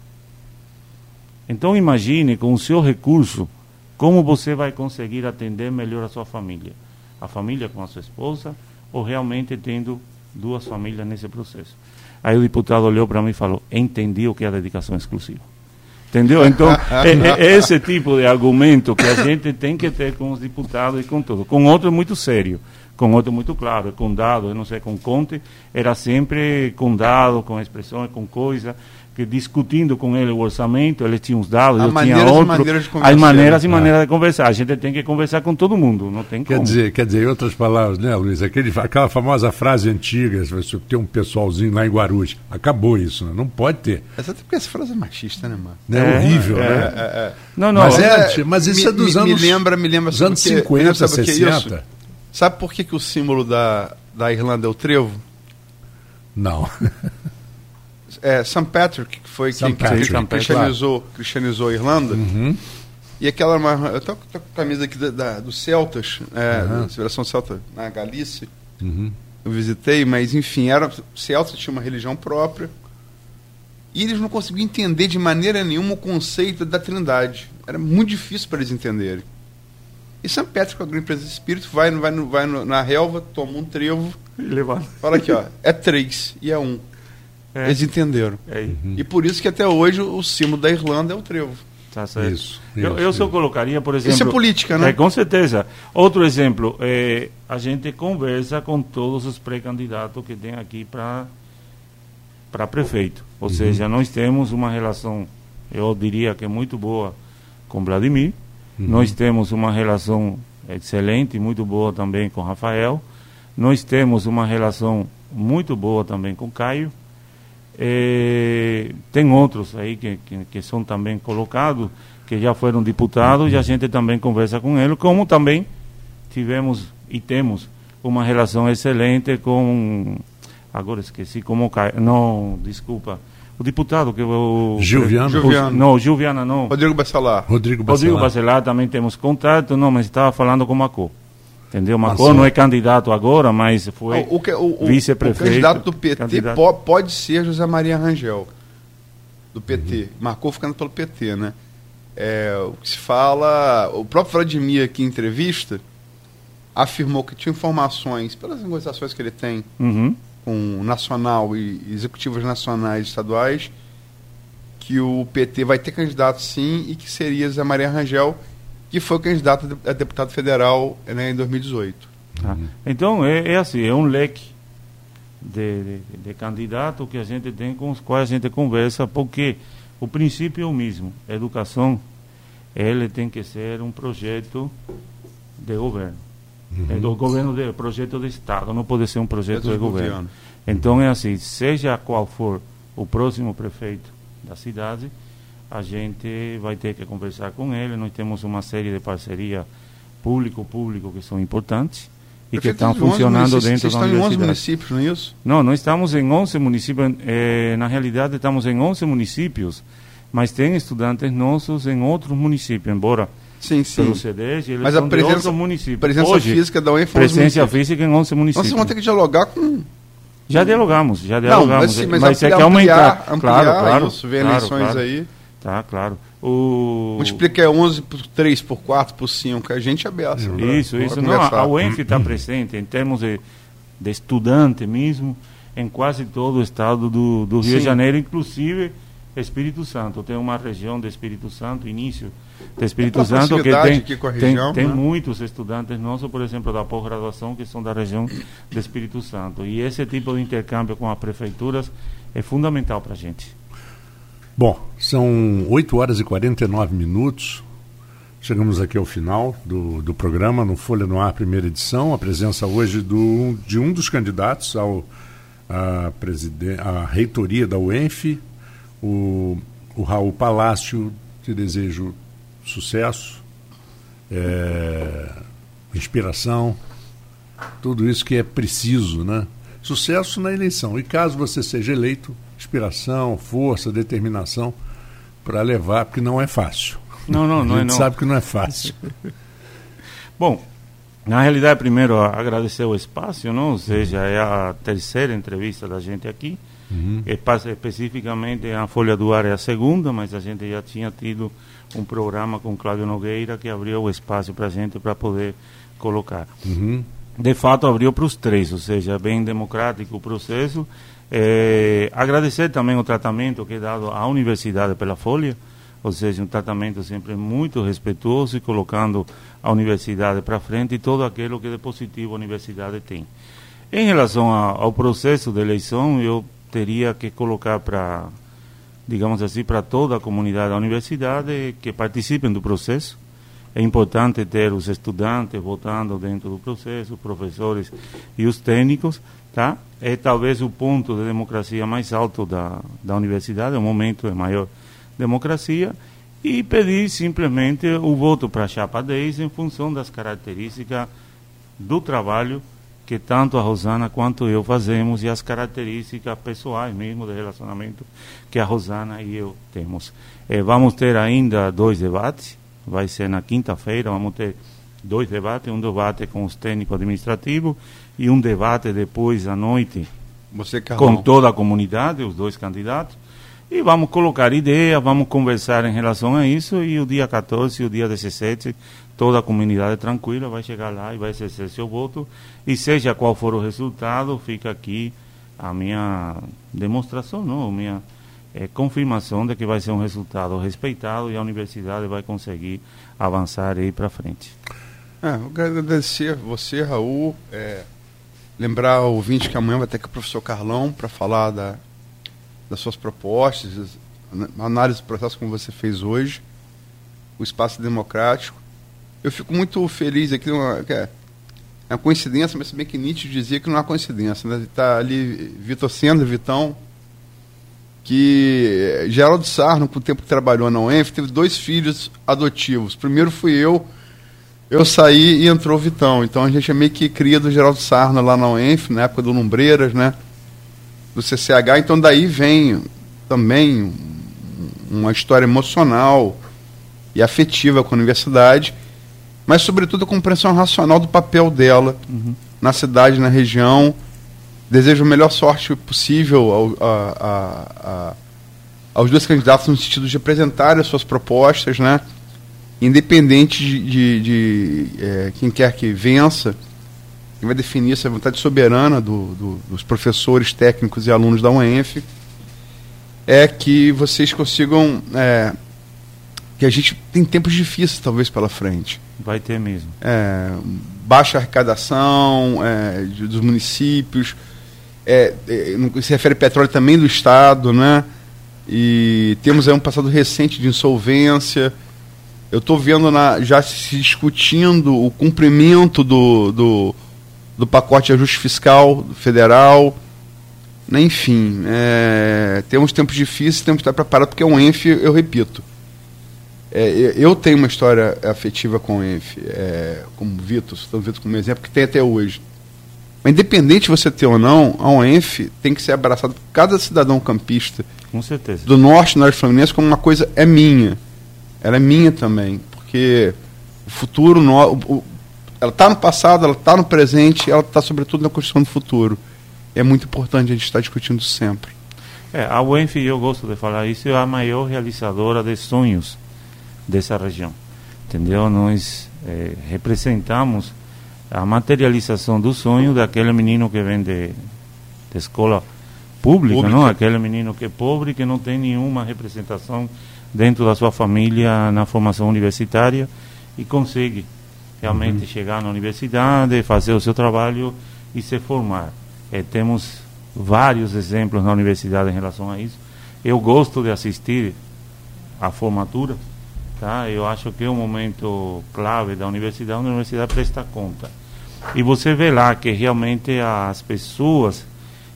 Então imagine com o seu recurso como você vai conseguir atender melhor a sua família. A família com a sua esposa ou realmente tendo duas famílias nesse processo. Aí o deputado olhou para mim e falou: Entendi o que é a dedicação exclusiva. Entendeu? (laughs) Então, é, é, esse tipo de argumento que a gente tem que ter com os deputados e com tudo. Com outro muito sério, com outro muito claro, com dados, não sei, com Conte, era sempre com dados, com expressões, com coisa que discutindo com ele o orçamento, ele tinha uns dados, eu tinha outro. Maneiras as maneiras e maneiras de conversar. A gente tem que conversar com todo mundo, não tem quer como. Dizer, quer dizer, em outras palavras, né, Luiz? Aquele, aquela famosa frase antiga, você tem um pessoalzinho lá em Guarulhos. Acabou isso, né? Não pode ter. Essa porque essa frase é machista, né, mano? É, é horrível, é, né? É, é, não, não, mas, é, mas isso me, é dos anos. Me lembra, me lembra. Dos anos 50, 60. Sabe por que, que o símbolo da, da Irlanda é o trevo? Não. (laughs) é, St. Patrick, que foi quem que, cristianizou, cristianizou a Irlanda. Uhum. E aquela. Eu estou com a camisa aqui da, da dos Celtas, é, uhum. da Civilização Celta na Galícia. Uhum. Eu visitei, mas enfim, era, Celta tinha uma religião própria. E eles não conseguiam entender de maneira nenhuma o conceito da Trindade. Era muito difícil para eles entenderem. E São Pedro, com a grande presença de espírito, vai, vai, vai na relva, toma um trevo. E Fala aqui, ó. É três e é um. É. Eles entenderam. É. Uhum. E por isso que até hoje o símbolo da Irlanda é o trevo. Tá certo. Isso, isso, eu, eu só colocaria, por exemplo. Isso é política, né? É, com certeza. Outro exemplo, é, a gente conversa com todos os pré-candidatos que tem aqui para para prefeito. Ou uhum. seja, nós temos uma relação, eu diria que é muito boa com Vladimir. Uhum. Nós temos uma relação excelente, muito boa também com Rafael. Nós temos uma relação muito boa também com Caio. É, tem outros aí que, que, que, são também colocados, que já foram deputados, e a gente também conversa com eles, como também tivemos e temos uma relação excelente com. Agora esqueci como. Não, desculpa. O deputado que o. Gilviano? Gilviano. Não, Gilviana não. Rodrigo Bacelar. Rodrigo Bacelar. Rodrigo Bacelar também temos contato, não, mas estava falando com Macô. Entendeu? Macron não é candidato agora, mas foi vice-prefeito. O candidato do PT candidato. Po pode ser José Maria Rangel, do PT. Uhum. Marcou ficando pelo PT, né? É, o que se fala. O próprio Vladimir, aqui em entrevista, afirmou que tinha informações, pelas negociações que ele tem uhum. com nacional e executivos nacionais e estaduais, que o PT vai ter candidato sim e que seria José Maria Rangel que foi candidato a deputado federal né, em 2018. Ah, então, é, é, assim, é um leque de, de, de candidatos que a gente tem com os quais a gente conversa, porque o princípio é o mesmo. A educação, ele tem que ser um projeto de governo. Uhum. É do governo, de, projeto de Estado, não pode ser um projeto é de governo. governo. Então é assim, seja qual for o próximo prefeito da cidade, a gente vai ter que conversar com ele. Nós temos uma série de parceria público-público que são importantes e que estão funcionando dentro da universidade. estão em 11 municípios, não é isso? Não, nós estamos em 11 municípios. Eh, na realidade, estamos em 11 municípios, mas tem estudantes nossos em outros municípios, embora sim, sim. pelo eles mas a presença, de presença Hoje, física da UENF Presença física em 11 municípios. Vocês vão ter que dialogar com já dialogamos, já dialogamos. Não, mas, sim, mas, mas você quer aumentar, ampliar claro, claro, isso, ver claro, eleições claro. aí. Tá, claro. O... Multiplica 11 por 3, por 4, por 5, a gente é aberto. Isso, né? isso. Não, a UENF (clears throat) está presente em termos de, de estudante mesmo, em quase todo o estado do, do Rio Sim. de Janeiro, inclusive Espírito Santo. Tem uma região do Espírito Santo, início do Espírito Santo, que tem, região, tem, né? tem, muitos estudantes nossos, por exemplo, da pós-graduação, que são da região do Espírito Santo. E esse tipo de intercâmbio com as prefeituras é fundamental para a gente. Bom, são 8 horas e 49 minutos. Chegamos aqui ao final do, do programa, no Folha no Ar, primeira edição. A presença hoje do, de um dos candidatos ao, a, reitoria da UENF, o, o Raul Palácio, te desejo sucesso, é, inspiração, tudo isso que é preciso, né? Sucesso na eleição. E caso você seja eleito, inspiração, força, determinação para levar, porque não é fácil. Não, não, (laughs) não a gente é não. sabe que não é fácil. (laughs) Bom, na realidade, primeiro agradecer o espaço, não? ou seja, é a terceira entrevista da gente aqui. Uhum. Especificamente a Folha do Ar é a segunda, mas a gente já tinha tido um programa com Cláudio Nogueira que abriu o espaço para a gente para poder colocar. Uhum. De fato, abriu para os três, ou seja, bem democrático o processo. É, agradecer também o tratamento que é dado à universidade pela Folha, ou seja, um tratamento sempre muito respeitoso e colocando a universidade para frente e todo aquilo que de positivo a universidade tem. Em relação a, ao processo de eleição, eu teria que colocar para, digamos assim, para toda a comunidade da universidade que participem do processo. É importante ter os estudantes votando dentro do processo, os professores e os técnicos, tá? É talvez o ponto de democracia mais alto da, da universidade, é o momento de maior democracia, e pedir simplesmente o voto para a chapa 10 em função das características do trabalho que tanto a Rosana quanto eu fazemos e as características pessoais mesmo de relacionamento que a Rosana e eu temos. Eh, vamos ter ainda dois debates, vai ser na quinta-feira, vamos ter dois debates, um debate com os técnicos administrativos e um debate depois à noite Você, com toda a comunidade, os dois candidatos. E vamos colocar ideias, vamos conversar em relação a isso e o dia 14 e o dia 17 toda a comunidade tranquila vai chegar lá e vai exercer seu voto e seja qual for o resultado, fica aqui a minha demonstração, não, a minha é, confirmação de que vai ser um resultado respeitado e a universidade vai conseguir avançar aí para frente. Eu quero agradecer você, Raul, é, lembrar o ouvinte que amanhã vai ter com o professor Carlão para falar da, das suas propostas, análise do processo como você fez hoje, o espaço democrático eu fico muito feliz aqui, uma, é uma coincidência, mas se bem que Nietzsche dizia que não há coincidência. Né? Está ali Vitor Senda, Vitão, que Geraldo Sarno, com o tempo que trabalhou na UENF, teve dois filhos adotivos. Primeiro fui eu, eu saí e entrou o Vitão. Então a gente é meio que cria do Geraldo Sarno lá na UENF, na época do Lumbreiras, né? do CCH. Então daí vem também uma história emocional e afetiva com a universidade mas sobretudo a compreensão racional do papel dela uhum. na cidade, na região. Desejo a melhor sorte possível ao, a, a, a, aos dois candidatos no sentido de apresentar as suas propostas, né? Independente de, de, de é, quem quer que vença, quem vai definir essa vontade soberana do, do, dos professores, técnicos e alunos da UENF, é que vocês consigam. É, que a gente tem tempos difíceis, talvez, pela frente. Vai ter mesmo. É, baixa arrecadação é, dos municípios, é, é, se refere a petróleo também do Estado, né? E temos aí um passado recente de insolvência. Eu estou vendo na, já se discutindo o cumprimento do, do, do pacote de ajuste fiscal federal. Enfim, é, temos tempos difíceis, temos que estar preparados, porque é um ENF, eu repito, é, eu tenho uma história afetiva com o ENF, é, como Vitor, estou Vitor como exemplo, que tem até hoje. Mas independente de você ter ou não, a UENF tem que ser abraçada por cada cidadão campista. Do norte, norte fluminense, como uma coisa é minha. Ela é minha também. Porque o futuro, no, o, ela está no passado, ela está no presente, ela está sobretudo na construção do futuro. É muito importante a gente estar discutindo sempre. É, a UENF, eu gosto de falar isso, é a maior realizadora de sonhos dessa região. Entendeu? Nós é, representamos a materialização do sonho daquele menino que vem de, de escola pública, pública, não? Aquele menino que é pobre, que não tem nenhuma representação dentro da sua família na formação universitária e consegue realmente uhum. chegar na universidade, fazer o seu trabalho e se formar. É, temos vários exemplos na universidade em relação a isso. Eu gosto de assistir à formatura Tá? Eu acho que é um momento clave da universidade, onde a universidade presta conta. E você vê lá que realmente as pessoas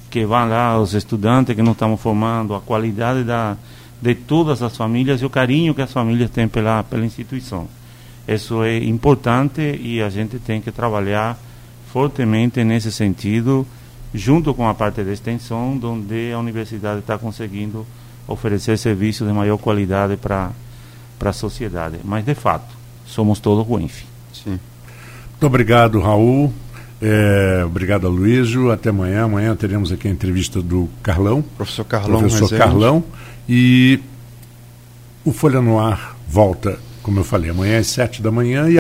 que vão lá, os estudantes que nós estamos formando, a qualidade da, de todas as famílias e o carinho que as famílias têm pela, pela instituição. Isso é importante e a gente tem que trabalhar fortemente nesse sentido, junto com a parte da extensão, onde a universidade está conseguindo oferecer serviços de maior qualidade para a sociedade. Mas, de fato, somos todos UENF. Sim. Muito obrigado, Raul. É, obrigado, Aloysio. Até amanhã. Amanhã teremos aqui a entrevista do Carlão. Professor Carlão. Professor Carlão. E o Folha no Ar volta, como eu falei, amanhã às sete da manhã.